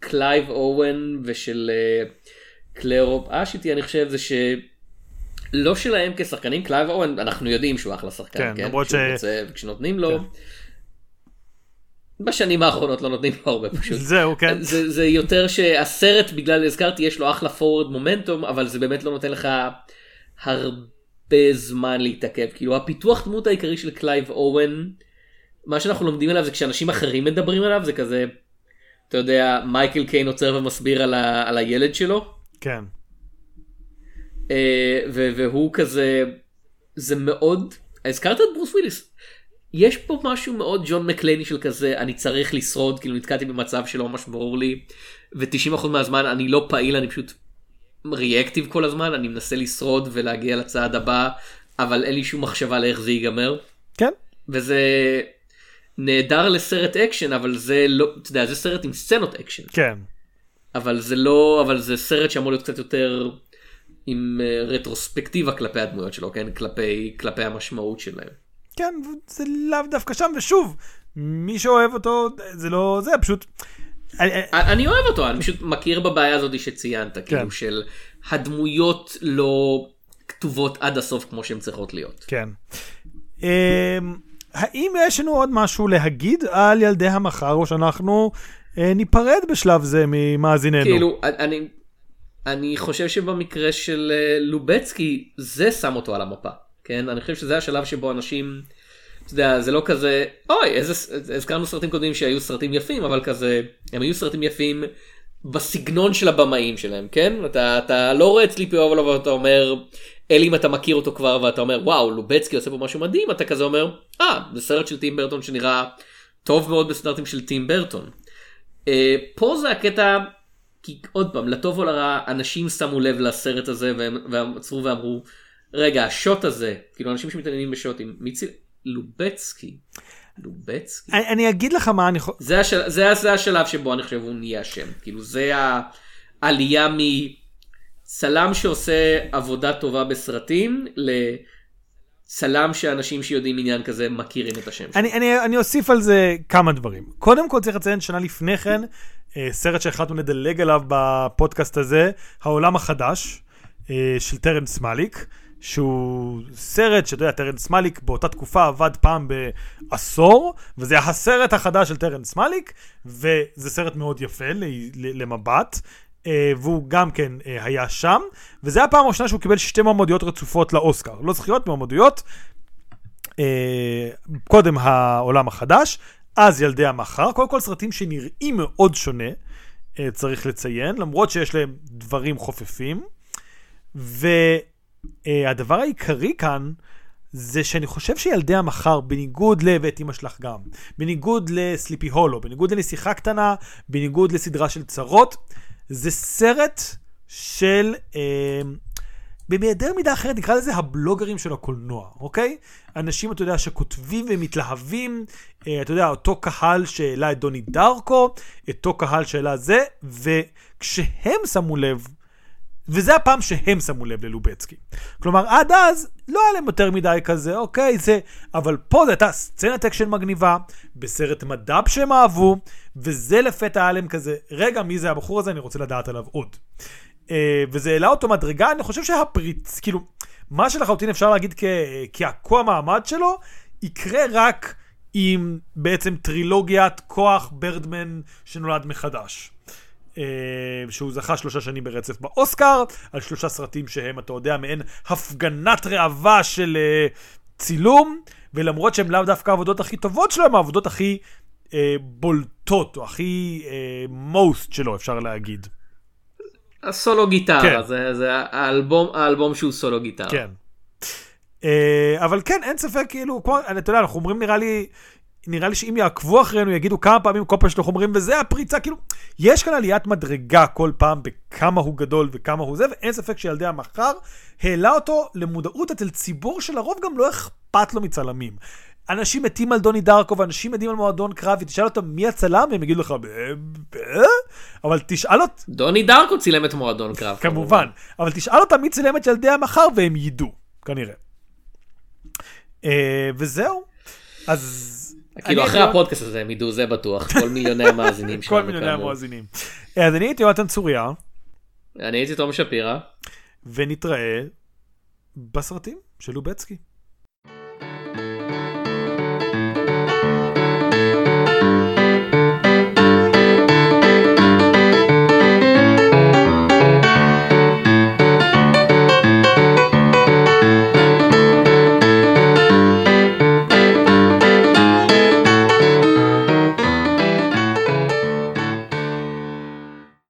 קלייב אוון ושל אה, קלרו אשיטי אני חושב זה שלא שלהם כשחקנים קלייב אוון אנחנו יודעים שהוא אחלה שחקן כן, כן, למרות ש- רוצה וכשנותנים לו. כן. בשנים האחרונות לא נותנים לו הרבה פשוט. זהו, כן. זה, זה יותר שהסרט בגלל הזכרתי יש לו אחלה forward momentum אבל זה באמת לא נותן לך הרבה זמן להתעכב כאילו הפיתוח דמות העיקרי של קלייב אוון מה שאנחנו לומדים עליו זה כשאנשים אחרים מדברים עליו זה כזה אתה יודע מייקל קיין עוצר ומסביר על, ה, על הילד שלו כן. ו- והוא כזה זה מאוד הזכרת את ברוס וויליס. יש פה משהו מאוד ג'ון מקלייני של כזה אני צריך לשרוד כאילו נתקעתי במצב שלא ממש ברור לי ו-90% מהזמן אני לא פעיל אני פשוט reactive כל הזמן אני מנסה לשרוד ולהגיע לצעד הבא אבל אין לי שום מחשבה לאיך זה ייגמר כן. וזה נהדר לסרט אקשן אבל זה לא אתה יודע זה סרט עם סצנות אקשן כן. אבל זה לא אבל זה סרט שאמור להיות קצת יותר עם אה, רטרוספקטיבה כלפי הדמויות שלו כן כלפי כלפי המשמעות שלהם. כן, זה לאו דווקא שם, ושוב, מי שאוהב אותו, זה לא זה, פשוט... אני- אני- אני אוהב אותו אני פשוט מכיר בבעיה הזאת שציינת כאילו של הדמויות לא כתובות עד הסוף כמו שהן צריכות להיות. כן. אמ, האם יש לנו עוד משהו להגיד על ילדי המחר, או שאנחנו אה, ניפרד בשלב זה ממאזיננו? כאילו אני אני חושב שבמקרה של אה, לובצקי זה שם אותו על המפה כן אני חושב שזה השלב שבו אנשים. אתה יודע, זה לא כזה אוי איזה הזכרנו סרטים קודמים שהיו סרטים יפים אבל כזה הם היו סרטים יפים בסגנון של הבמאים שלהם כן אתה אתה לא רואה את סליפי אובל ואתה אומר אלא אם אתה מכיר אותו כבר ואתה אומר וואו לובצקי עושה פה משהו מדהים אתה כזה אומר אה זה סרט של טים ברטון שנראה טוב מאוד בסטנדרטים של טים ברטון. אה, פה זה הקטע כי עוד פעם לטוב או לרע אנשים שמו לב לסרט הזה והם והם עצרו ואמרו רגע השוט הזה כאילו אנשים שמתעניינים בשוטים מיצי לובצקי. לובצקי. אני, אני אגיד לך מה אני יכול... זה, השל... זה, זה השלב שבו אני חושב הוא נהיה שם כאילו זה העלייה מצלם שעושה עבודה טובה בסרטים לצלם שאנשים שיודעים עניין כזה מכירים את השם שלו. אני, אני, אני אוסיף על זה כמה דברים. קודם כל צריך לציין שנה לפני כן, אה, סרט שהחלטנו לדלג עליו בפודקאסט הזה, העולם החדש, אה, של טרנס מאליק, שהוא סרט שאתה יודע, טרנס מאליק באותה תקופה עבד פעם בעשור, וזה היה הסרט החדש של טרנס מאליק, וזה סרט מאוד יפה למבט. אה, והוא גם כן אה, היה שם, וזה הפעם הראשונה שהוא קיבל שתי מועמדויות רצופות לאוסקר. לא זכיות, מועמדויות. אה, קודם העולם החדש, אז ילדי המחר, קודם כל סרטים שנראים מאוד שונה, צריך לציין, למרות שיש להם דברים חופפים. והדבר העיקרי כאן, זה שאני חושב שילדי המחר, בניגוד ל... ואת אמא שלך גם, בניגוד לסליפי הולו, בניגוד לנסיכה קטנה, בניגוד לסדרה של צרות, זה סרט של, אה, בהיעדר מידה אחרת, נקרא לזה הבלוגרים של הקולנוע, אוקיי? אנשים, אתה יודע, שכותבים ומתלהבים, אה, אתה יודע, אותו קהל שהעלה את דוני דרקו, אותו קהל שהעלה זה, וכשהם שמו לב, וזה הפעם שהם שמו לב ללובצקי. כלומר, עד אז לא היה להם יותר מדי כזה, אוקיי, זה... אבל פה זו הייתה סצנת אקשן מגניבה, בסרט מד"ב שהם אהבו, וזה לפתע היה להם כזה, רגע, מי זה הבחור הזה? אני רוצה לדעת עליו עוד. אה, וזה העלה אותו מדרגה, אני חושב שהפריץ, כאילו, מה שלחלוטין אפשר להגיד כעקוע המעמד שלו, יקרה רק עם בעצם טרילוגיית כוח ברדמן שנולד מחדש. אה, שהוא זכה שלושה שנים ברצף באוסקר, על שלושה סרטים שהם, אתה יודע, מעין הפגנת ראווה של uh, צילום, ולמרות שהם לאו דווקא העבודות הכי טובות שלו, הם העבודות הכי uh, בולטות, או הכי מוסט uh, שלו, אפשר להגיד. הסולו גיטרה, כן. זה, זה האלבום, האלבום שהוא סולו גיטרה. כן. Uh, אבל כן, אין ספק, כאילו, כמו, אתה יודע, אנחנו אומרים נראה לי, נראה לי שאם יעקבו אחרינו, יגידו כמה פעמים כל פעם שאנחנו אומרים, וזה הפריצה, כאילו, יש כאן עליית מדרגה כל פעם בכמה הוא גדול וכמה הוא זה, ואין ספק שילדי המחר העלה אותו למודעות אצל ציבור שלרוב גם לא אכפת לו מצלמים. אנשים מתים על דוני דרקו ואנשים מתים על מועדון קרב, ותשאל אותם מי הצלם, הם יגידו לך, אבל תשאל אותם... דוני דרקו צילם את מועדון קרב. כמובן, אבל תשאל אותם מי צילם את ילדי המחר והם ידעו, כנראה. אה, וזהו. אז... כאילו אחרי הפודקאסט הזה הם ידעו זה בטוח, כל מיליוני המאזינים שלנו. כל מיליוני המאזינים. אז אני הייתי יונתן צוריה. אני הייתי תום שפירא. ונתראה בסרטים של לובצקי.